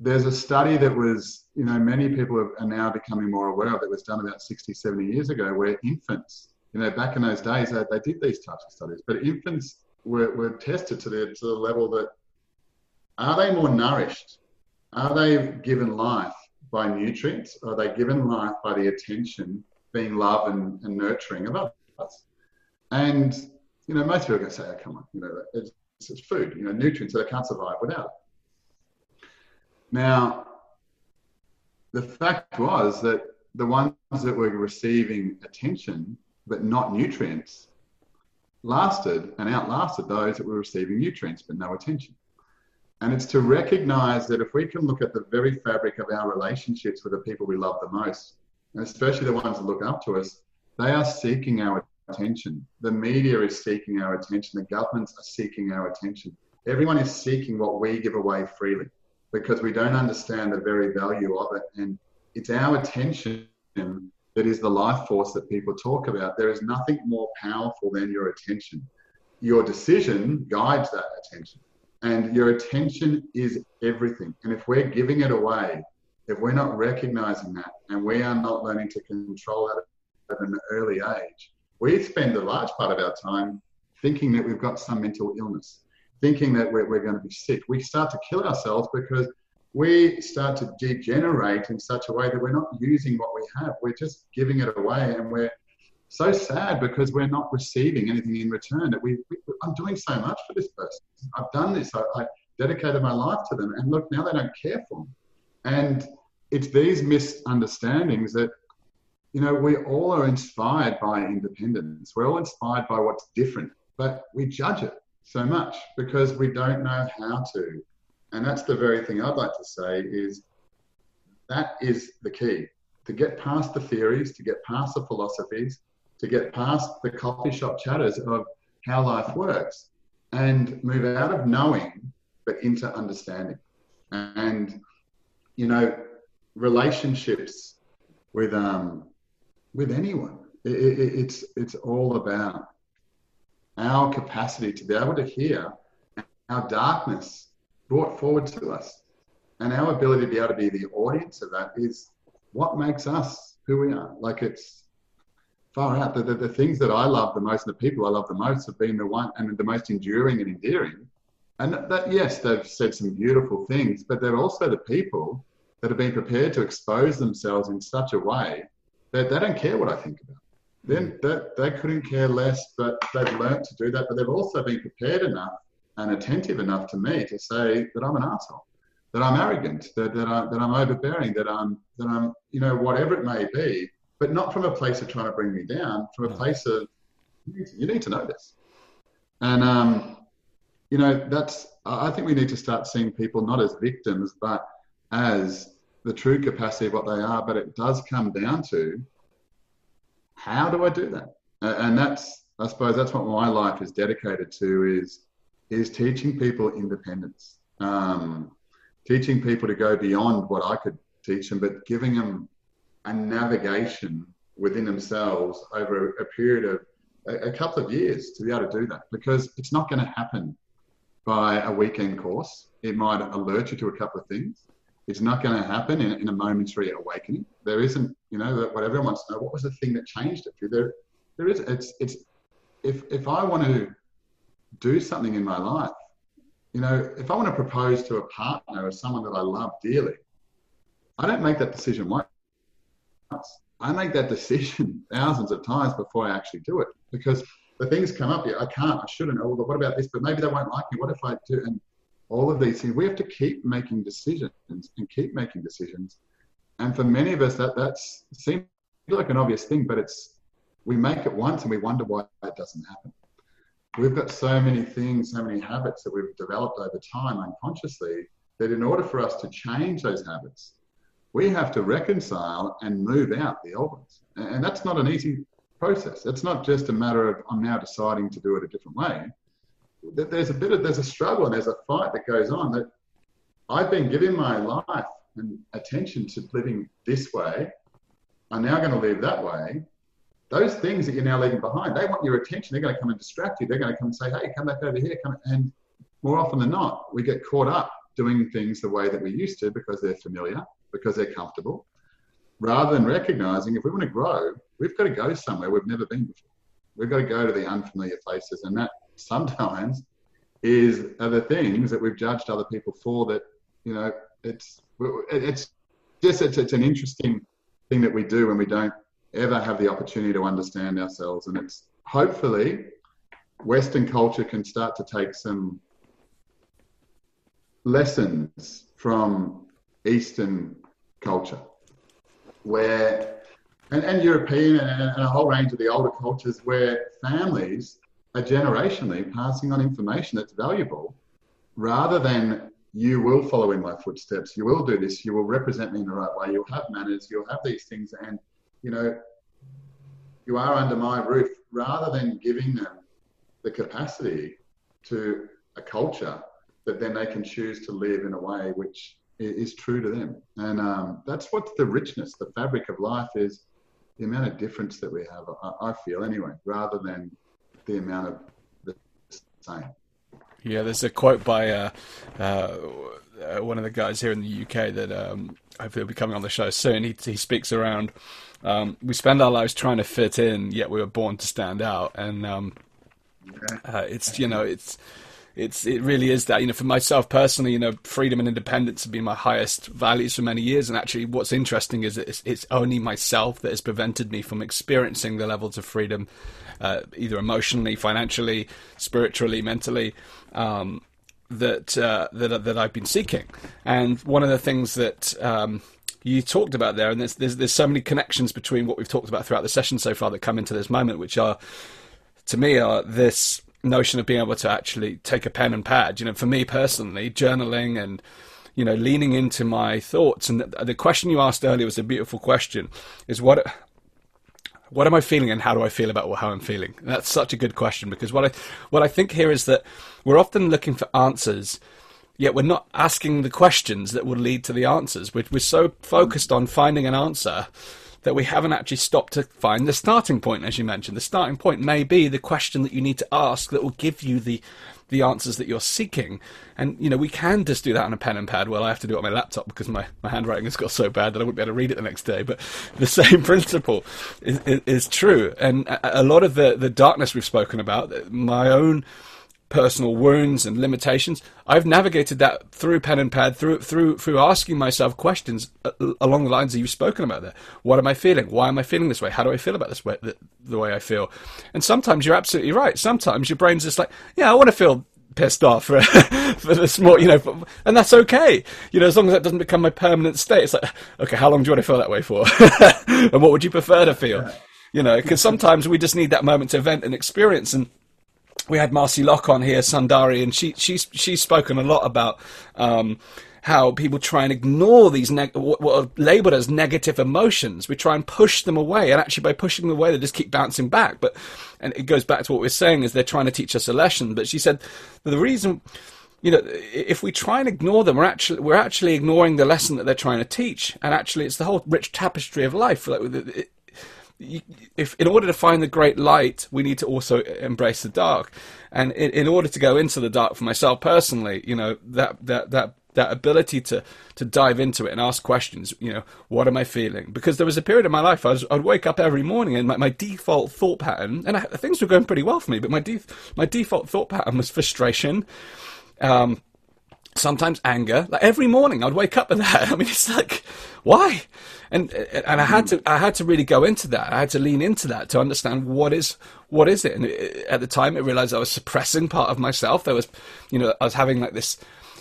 there's a study that was, you know, many people are now becoming more aware of. That was done about 60, 70 years ago, where infants, you know, back in those days, they, they did these types of studies, but infants were, were tested to the to the level that are they more nourished? Are they given life by nutrients? Are they given life by the attention, being love and, and nurturing of others? And you know, most people are going to say, oh, come on, you know, it's, it's food, you know, nutrients that I can't survive without. Now, the fact was that the ones that were receiving attention but not nutrients lasted and outlasted those that were receiving nutrients but no attention. And it's to recognize that if we can look at the very fabric of our relationships with the people we love the most, and especially the ones that look up to us, they are seeking our attention. The media is seeking our attention. The governments are seeking our attention. Everyone is seeking what we give away freely because we don't understand the very value of it. And it's our attention that is the life force that people talk about. There is nothing more powerful than your attention. Your decision guides that attention. And your attention is everything. And if we're giving it away, if we're not recognizing that and we are not learning to control that at an early age, we spend a large part of our time thinking that we've got some mental illness, thinking that we're, we're going to be sick. We start to kill ourselves because we start to degenerate in such a way that we're not using what we have. We're just giving it away and we're so sad because we're not receiving anything in return that we, we I'm doing so much for this person. I've done this. I, I dedicated my life to them and look, now they don't care for me. And it's these misunderstandings that you know, we all are inspired by independence. We're all inspired by what's different, but we judge it so much because we don't know how to. And that's the very thing I'd like to say is that is the key to get past the theories, to get past the philosophies, to get past the coffee shop chatters of how life works and move out of knowing but into understanding. And, you know, relationships with um, with anyone. It, it, it's it's all about our capacity to be able to hear our darkness brought forward to us, and our ability to be able to be the audience of that is what makes us who we are. Like it's far out. The, the, the things that I love the most, and the people I love the most, have been the one and the most enduring and endearing. And that, yes, they've said some beautiful things, but they're also the people that have been prepared to expose themselves in such a way that they don't care what I think about. Then that they couldn't care less, but they've learnt to do that. But they've also been prepared enough and attentive enough to me to say that I'm an asshole, that I'm arrogant, that, that, I, that I'm overbearing, that I'm that I'm you know whatever it may be, but not from a place of trying to bring me down, from a place of you need to know this, and um, you know that's I think we need to start seeing people not as victims, but as the true capacity of what they are, but it does come down to how do I do that? And that's, I suppose, that's what my life is dedicated to is is teaching people independence, um, teaching people to go beyond what I could teach them, but giving them a navigation within themselves over a, period of a, a couple of years to be able to do that because it's not going to happen by a weekend course. It might alert you to a couple of things. It's not going to happen in, in a momentary awakening. There isn't, you know, what everyone wants to know. What was the thing that changed it? There, there is. It's, it's. If if I want to do something in my life, you know, if I want to propose to a partner or someone that I love dearly, I don't make that decision once. I make that decision thousands of times before I actually do it because the things come up. I can't, I shouldn't. Oh, but what about this? But maybe they won't like me. What if I do? And all of these things, we have to keep making decisions and keep making decisions. And for many of us, that that's seems like an obvious thing, but it's we make it once and we wonder why it doesn't happen. We've got so many things, so many habits that we've developed over time unconsciously that in order for us to change those habits, we have to reconcile and move out the old ones. And that's not an easy process. It's not just a matter of I'm now deciding to do it a different way. There's a bit of there's a struggle and there's a fight that goes on that I've been giving my life and attention to living this way. I'm now going to live that way. Those things that you're now leaving behind, they want your attention. They're going to come and distract you. They're going to come and say, "Hey, come back over here." Come and more often than not, we get caught up doing things the way that we used to because they're familiar because they're comfortable, rather than recognizing if we want to grow, we've got to go somewhere we've never been before. We've got to go to the unfamiliar places, and that sometimes is are the things that we've judged other people for. That you know, it's it's just it's, it's an interesting thing that we do when we don't ever have the opportunity to understand ourselves, and it's hopefully Western culture can start to take some lessons from Eastern culture, where and, and European and, and, a whole range of the older cultures where families are generationally passing on information that's valuable rather than you will follow in my footsteps, you will do this, you will represent me in the right way, you'll have manners, you'll have these things, and you know, you are under my roof, rather than giving them the capacity to a culture that then they can choose to live in a way which is true to them. And um, that's what the richness, the fabric of life is the amount of difference that we have, I, I feel anyway, rather than the amount of the same. Yeah, there's a quote by uh, uh, one of the guys here in the UK that um, hopefully will be coming on the show soon. He, he speaks around. Um, we spend our lives trying to fit in, yet we were born to stand out, and um, uh, it's you know it's it's it really is that you know for myself personally you know freedom and independence have been my highest values for many years. And actually what's interesting is it's, it's only myself that has prevented me from experiencing the levels of freedom uh, either emotionally financially spiritually mentally um, that uh, that that I've been seeking. And one of the things that um, you talked about there and there's, there's there's so many connections between what we've talked about throughout the session so far that come into this moment which are to me are this notion of being able to actually take a pen and pad. You know, for me personally, journaling and you know leaning into my thoughts. And the, the question you asked earlier was a beautiful question: is what what am I feeling and how do I feel about how I'm feeling? And that's such a good question because what I what I think here is that we're often looking for answers, yet we're not asking the questions that will lead to the answers. We're, we're so focused on finding an answer that we haven't actually stopped to find the starting point, as you mentioned. The starting point may be the question that you need to ask that will give you the the answers that you're seeking. And, you know, we can just do that on a pen and pad. Well, I have to do it on my laptop because my, my handwriting has got so bad that I wouldn't be able to read it the next day. But the same principle is, is, is true. And a, a, lot of the, the darkness we've spoken about, my own personal wounds and limitations. I've navigated that through pen and pad, through through through asking myself questions uh, along the lines that you've spoken about there. What am I feeling? Why am I feeling this way? How do I feel about this way, the, the way I feel? And sometimes you're absolutely right. Sometimes your brain's just like, yeah, I want to feel pissed off for, for the small, you know, for, and that's okay. You know, as long as that doesn't become my permanent state. It's like, okay, how long do you want to feel that way for? and what would you prefer to feel? You know, because sometimes we just need that moment to vent and experience and we had Marcy Locke on here, Sundari, and she she's she's spoken a lot about um, how people try and ignore these neg- what, are labeled as negative emotions. We try and push them away, and actually by pushing them away, they just keep bouncing back. But and it goes back to what we're saying is they're trying to teach us a lesson. But she said the reason. You know, if we try and ignore them, we're actually we're actually ignoring the lesson that they're trying to teach, and actually, it's the whole rich tapestry of life. Like, if in order to find the great light, we need to also embrace the dark. And in, in, order to go into the dark for myself personally, you know, that, that, that that ability to to dive into it and ask questions. You know, what am I feeling? Because there was a period in my life I was, I'd wake up every morning and my, my default thought pattern, and I, things were going pretty well for me, but my my default thought pattern was frustration. Um, sometimes anger. Like every morning, I'd wake up with that. I mean, it's like, why? And and I had to I had to really go into that. I had to lean into that to understand what is what is it. And at the time, I realized I was suppressing part of myself. There was, you know, I was having like this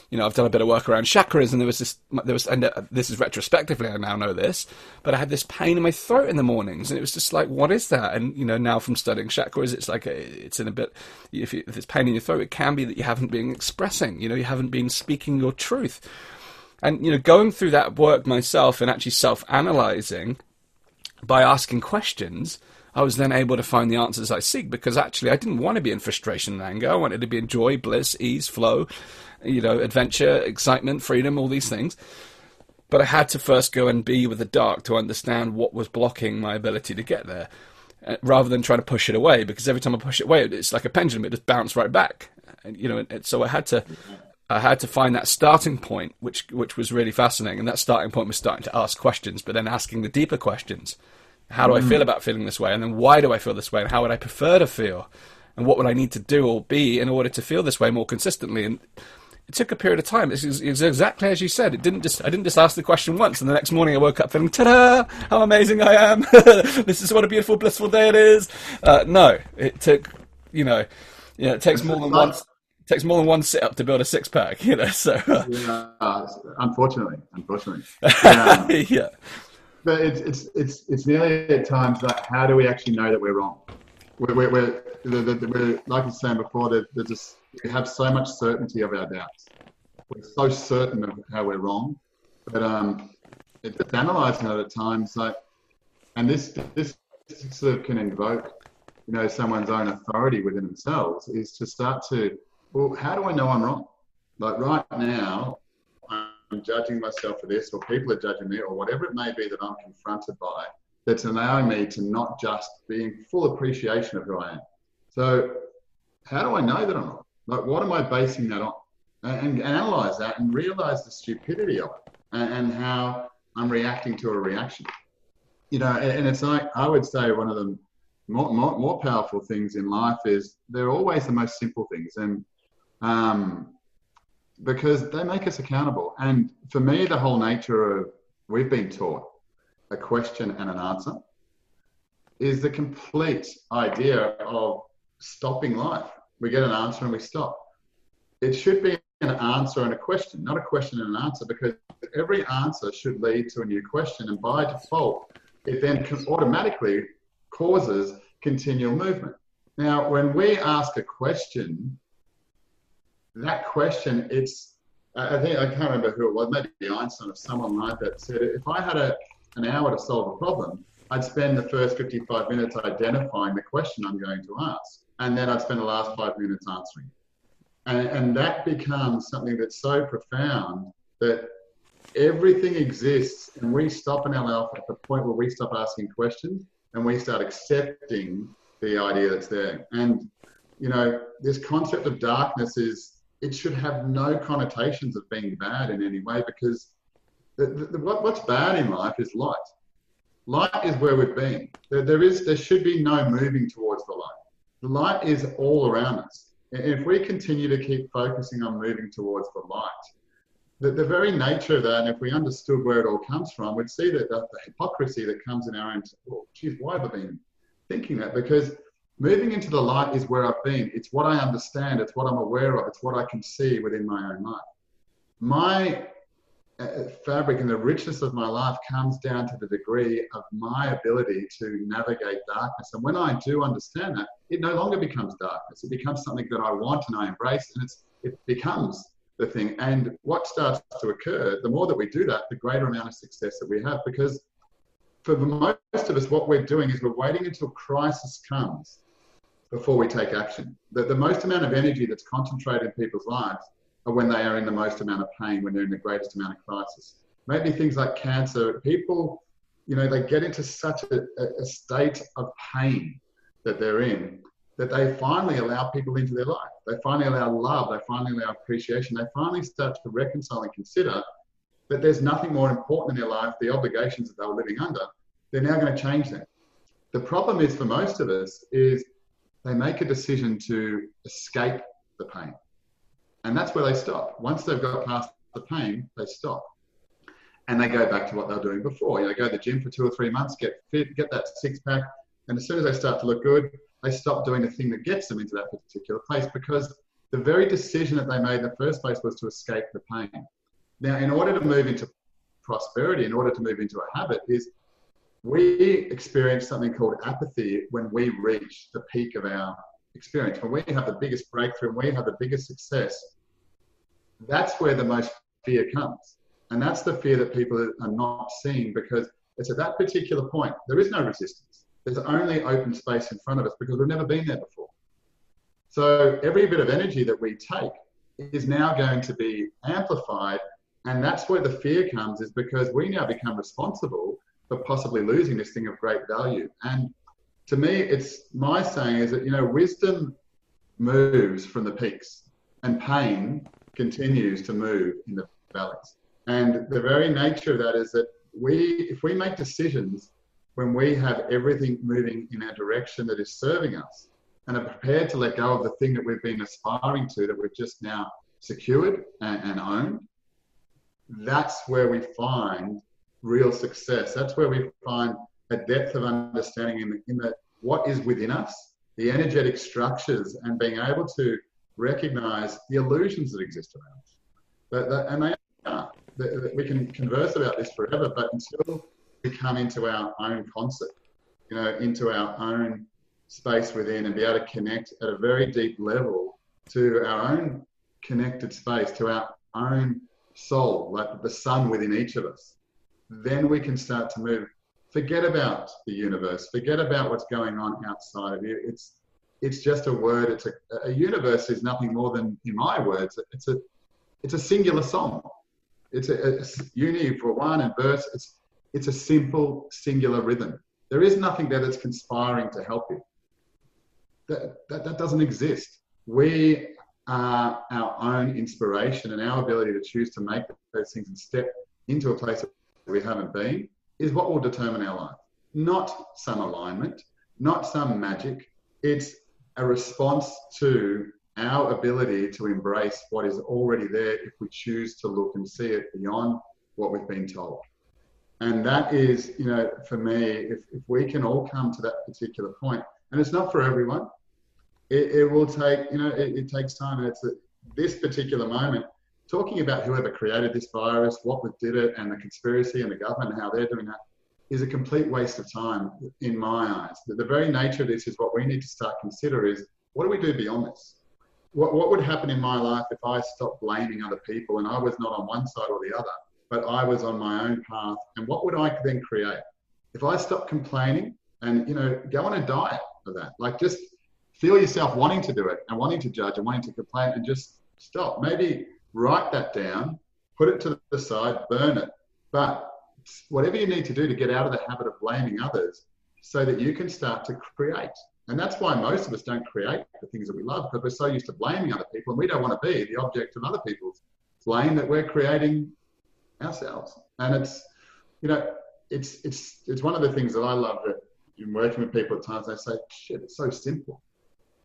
you know, I've done a bit of work around chakras, and there was this, there was, and uh, this is retrospectively, I now know this, but I had this pain in my throat in the mornings, and it was just like, what is that? And you know, now from studying chakras, it's like a, it's in a bit, if, you, if it's pain in your throat, it can be that you haven't been expressing, you know, you haven't been speaking your truth, and you know, going through that work myself and actually self-analyzing by asking questions. I was then able to find the answers I seek because actually I didn't want to be in frustration and anger. I wanted to be in joy, bliss, ease, flow, you know, adventure, excitement, freedom, all these things. But I had to first go and be with the dark to understand what was blocking my ability to get there, uh, rather than trying to push it away. Because every time I push it away, it's like a pendulum; it just bounces right back. And, you know, and, so I had to, I had to find that starting point, which which was really fascinating. And that starting point was starting to ask questions, but then asking the deeper questions: How do I feel mm. about feeling this way? And then why do I feel this way? And how would I prefer to feel? And what would I need to do or be in order to feel this way more consistently? And it took a period of time. It's, it's, exactly as you said. It didn't just I didn't just ask the question once, and the next morning I woke up feeling ta-da! How amazing I am! this is what a beautiful, blissful day it is. Uh, no, it took you know, you know, it takes more than one. Takes more than one sit up to build a six pack, you know. So, uh, yeah, unfortunately, unfortunately, yeah. yeah. But it's it's it's it's nearly at times like, how do we actually know that we're wrong? We're, we're, we're, we're like you were saying before, they're just we have so much certainty of our doubts. We're so certain of how we're wrong, but um, it's analysing it at times. Like, and this this sort of can invoke, you know, someone's own authority within themselves. Is to start to, well, how do I know I'm wrong? Like right now, I'm judging myself for this, or people are judging me, or whatever it may be that I'm confronted by. That's allowing me to not just be in full appreciation of who I am. So, how do I know that I'm wrong? Like, what am I basing that on? And, and analyze that and realize the stupidity of it and, and, how I'm reacting to a reaction. You know, and, and, it's like, I would say one of the more, more, more, powerful things in life is they're always the most simple things. And, um, because they make us accountable. And for me, the whole nature of we've been taught a question and an answer is the complete idea of stopping life we get an answer and we stop. It should be an answer and a question, not a question and an answer, because every answer should lead to a new question. And by default, it then automatically causes continual movement. Now, when we ask a question, that question, it's, I think, I can't remember who it was, maybe Einstein or someone like that said, if I had a, an hour to solve a problem, I'd spend the first 55 minutes identifying the question I'm going to ask and then I'd spend the last five minutes answering. And, and that becomes something that's so profound that everything exists and we stop in our life at the point where we stop asking questions and we start accepting the idea that's there. And, you know, this concept of darkness is, it should have no connotations of being bad in any way because the, the, what, what's bad in life is light. Light is where we've been. There, there is, there should be no moving towards the the light is all around us. And If we continue to keep focusing on moving towards the light, the, the very nature of that, and if we understood where it all comes from, we'd see that the, the hypocrisy that comes in our own, well, geez, why have I been thinking that? Because moving into the light is where I've been. It's what I understand. It's what I'm aware of. It's what I can see within my own life. My uh, fabric and the richness of my life comes down to the degree of my ability to navigate darkness. And when I do understand that, it no longer becomes darkness. It becomes something that I want and I embrace, and it's, it becomes the thing. And what starts to occur, the more that we do that, the greater amount of success that we have. Because for most of us, what we're doing is we're waiting until crisis comes before we take action. The, the most amount of energy that's concentrated in people's lives are when they are in the most amount of pain, when they're in the greatest amount of crisis. Maybe things like cancer, people, you know, they get into such a, a state of pain that they're in that they finally allow people into their life. they finally allow love, they finally allow appreciation, they finally start to reconcile and consider that there's nothing more important in their life, the obligations that they were living under, they're now going to change them. The problem is for most of us is they make a decision to escape the pain. And that's where they stop. Once they've got past the pain, they stop. And they go back to what they were doing before. You know, go to the gym for two or three months, get fit, get that six pack. And as soon as they start to look good, they stop doing the thing that gets them into that particular place because the very decision that they made in the first place was to escape the pain. Now, in order to move into prosperity, in order to move into a habit, is we experience something called apathy when we reach the peak of our experience. When we have the biggest breakthrough, when we have the biggest success, that's where the most fear comes. And that's the fear that people are not seeing because it's at that particular point, there is no resistance. There's only open space in front of us because we've never been there before. So every bit of energy that we take is now going to be amplified. And that's where the fear comes, is because we now become responsible for possibly losing this thing of great value. And to me, it's my saying is that, you know, wisdom moves from the peaks and pain continues to move in the valleys. And the very nature of that is that we, if we make decisions when we have everything moving in our direction that is serving us and are prepared to let go of the thing that we've been aspiring to that we've just now secured and, and owned, that's where we find real success. That's where we find a depth of understanding in, in the, what is within us, the energetic structures, and being able to recognize the illusions that exist around us. That, that, and they are. We can converse about this forever, but until we come into our own concept, you know, into our own space within and be able to connect at a very deep level to our own connected space, to our own soul, like the sun within each of us, then we can start to move. Forget about the universe. Forget about what's going on outside of you. It's it's just a word. It's a, a universe is nothing more than, in my words, it's a it's a singular song. It's a, a uni for one and verse. It's it's a simple singular rhythm. There is nothing there that's conspiring to help you. That, that, that doesn't exist. We are our own inspiration and our ability to choose to make those things and step into a place that we haven't been is what will determine our life. Not some alignment, not some magic. It's a response to our ability to embrace what is already there if we choose to look and see it beyond what we've been told. And that is, you know, for me, if, if we can all come to that particular point, and it's not for everyone, it, it will take, you know, it, it takes time. And it's a, this particular moment talking about whoever created this virus, what did it, and the conspiracy and the government how they're doing that is a complete waste of time in my eyes. The, the very nature of this is what we need to start consider is what do we do beyond this? What, what would happen in my life if I stopped blaming other people and I was not on one side or the other, but I was on my own path? And what would I then create? If I stopped complaining and, you know, go on a diet of that, like just feel yourself wanting to do it and wanting to judge and wanting to complain and just stop. Maybe write that down, put it to the side, burn it. But whatever you need to do to get out of the habit of blaming others so that you can start to create. And that's why most of us don't create the things that we love because we're so used to blaming other people and we don't want to be the object of other people's blame that we're creating ourselves. And it's, you know, it's, it's, it's one of the things that I love that in working with people at times, they say, shit, it's so simple.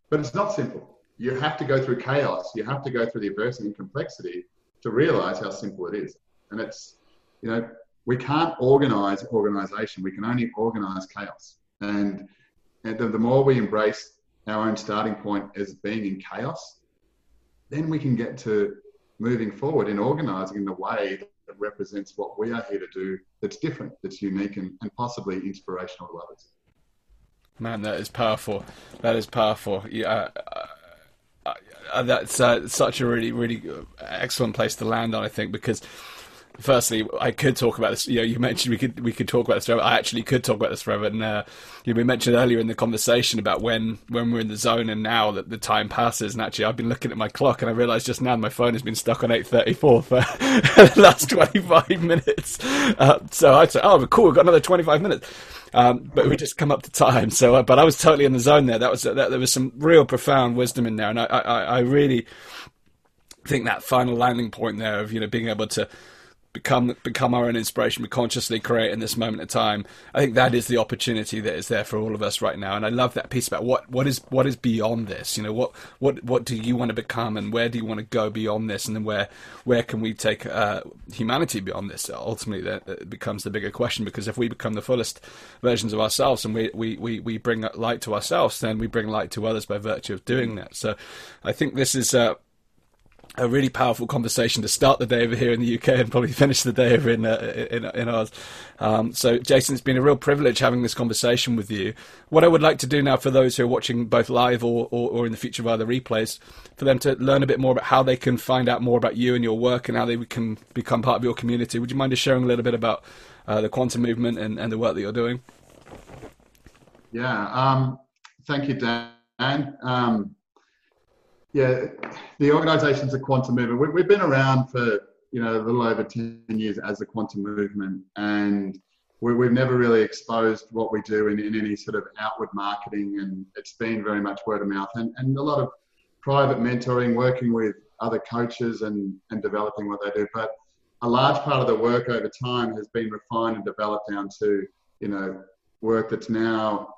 But it's not simple you have to go through chaos. You have to go through the adversity and complexity to realize how simple it is. And it's, you know, we can't organize organization. We can only organize chaos. And, and the, the more we embrace our own starting point as being in chaos, then we can get to moving forward in organizing in the way that represents what we are here to do that's different, that's unique, and, and possibly inspirational to others. Man, that is powerful. That is powerful. Yeah, uh, that's uh, such a really, really excellent place to land on, I think, because firstly, I could talk about this. You know, you mentioned we could we could talk about this forever. I actually could talk about this forever. And uh, you know, we mentioned earlier in the conversation about when when we're in the zone and now that the time passes. And actually, I've been looking at my clock and I realised just now my phone has been stuck on eight thirty four for the last twenty five minutes. Uh, so I said, oh, cool, we've got another twenty five minutes. Um, but we just come up to time. So, uh, but I was totally in the zone there. That was that, there was some real profound wisdom in there, and I, I, I really think that final landing point there of you know being able to become become our own inspiration, we consciously create in this moment of time. I think that is the opportunity that is there for all of us right now. And I love that piece about what, what is what is beyond this. You know, what what what do you want to become, and where do you want to go beyond this, and then where where can we take uh, humanity beyond this? Ultimately, that, becomes the bigger question. Because if we become the fullest versions of ourselves, and we we, we, we bring light to ourselves, then we bring light to others by virtue of doing that. So, I think this is. Uh, a really powerful conversation to start the day over here in the UK and probably finish the day over in uh, in, in Oz. Um, so, Jason, it's been a real privilege having this conversation with you. What I would like to do now for those who are watching both live or, or, or in the future via the replays, for them to learn a bit more about how they can find out more about you and your work and how they can become part of your community. Would you mind just sharing a little bit about uh, the quantum movement and, and the work that you're doing? Yeah, um, thank you, Dan. Um, yeah, the organisation's a quantum movement. We, have been around for you know a little over ten years as a quantum movement, and we, have never really exposed what we do in, in, any sort of outward marketing, and it's been very much word of mouth and, and a lot of private mentoring, working with other coaches and and developing what they do. But a large part of the work over time has been refined and developed down to you know work that's now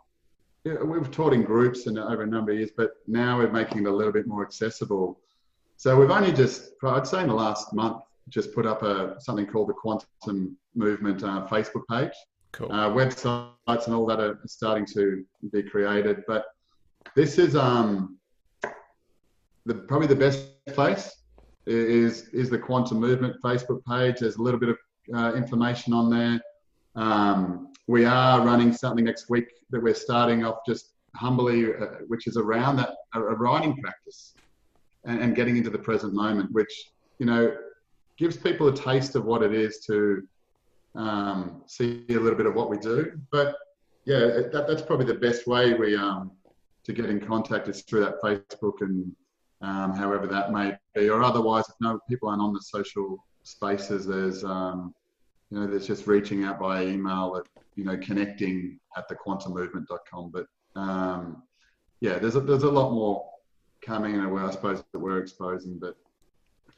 yeah, we've taught in groups and over a number of years, but now we're making it a little bit more accessible. So we've only just, I'd say in the last month, just put up a something called the Quantum Movement uh, Facebook page. Cool. Uh, websites and all that are starting to be created, but this is um, the probably the best place is is the Quantum Movement Facebook page. There's a little bit of uh, information on there. Um, we are running something next week that we're starting off just humbly, uh, which is around that a, writing practice and, and, getting into the present moment, which you know gives people a taste of what it is to um, see a little bit of what we do. But yeah, that, that's probably the best way we um, to get in contact is through that Facebook and um, however that may be, or otherwise, if no people aren't on the social spaces, there's um, you know, there's just reaching out by email at, you know, connecting at thequantummovement.com. But um, yeah, there's a, there's a lot more coming in a way, I suppose, that we're exposing. But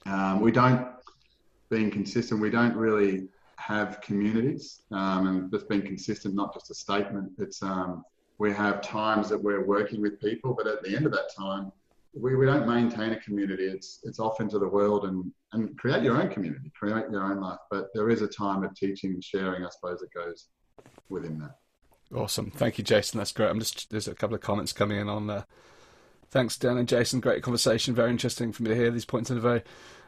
um, we don't, being consistent, we don't really have communities. Um, and just being consistent, not just a statement. It's um, we have times that we're working with people, but at the end of that time, we, we don't maintain a community. It's it's off into the world and, and create your own community, create your own life. But there is a time of teaching and sharing, I suppose, that goes within that. Awesome. Thank you, Jason. That's great. I'm just there's a couple of comments coming in on there. Thanks, Dan and Jason. Great conversation. Very interesting for me to hear these points in a very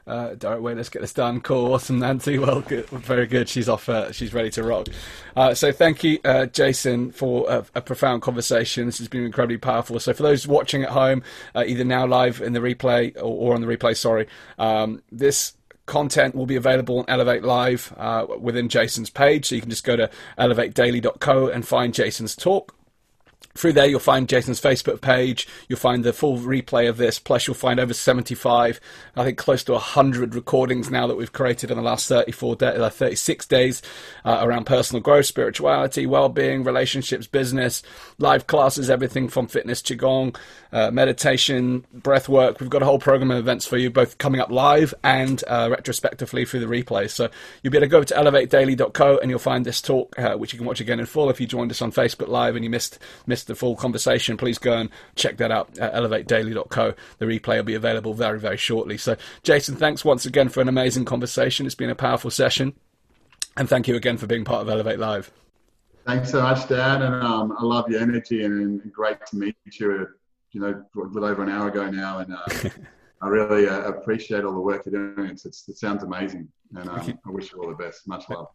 uh, direct way. Let's get this done. Cool. Awesome, Nancy. Well, good. Very good. She's off. Uh, she's ready to rock. Uh, so thank you, uh, Jason, for a, a, profound conversation. This has been incredibly powerful. So for those watching at home, uh, either now live in the replay or, or on the replay, sorry, um, this content will be available on Elevate Live uh, within Jason's page. So you can just go to elevatedaily.co and find Jason's talk. Through there, you'll find Jason's Facebook page. You'll find the full replay of this. Plus, you'll find over 75, I think close to 100 recordings now that we've created in the last 34 days, uh, 36 days uh, around personal growth, spirituality, well-being, relationships, business, live classes, everything from fitness, qigong, uh, meditation, breath work. We've got a whole program of events for you, both coming up live and uh, retrospectively through the replay. So you'll be able to go to elevatedaily.co and you'll find this talk, uh, which you can watch again in full if you joined us on Facebook Live and you missed missed missed the full conversation, please go and check that out at elevatedaily.co. The replay will be available very, very shortly. So, Jason, thanks once again for an amazing conversation. It's been a powerful session. And thank you again for being part of Elevate Live. Thanks so much, Dan. And um, I love your energy and, and, great to meet you, you know, a little over an hour ago now. And uh, I really uh, appreciate all the work you're doing. It's, it's, it sounds amazing. And um, I wish you all the best. Much love.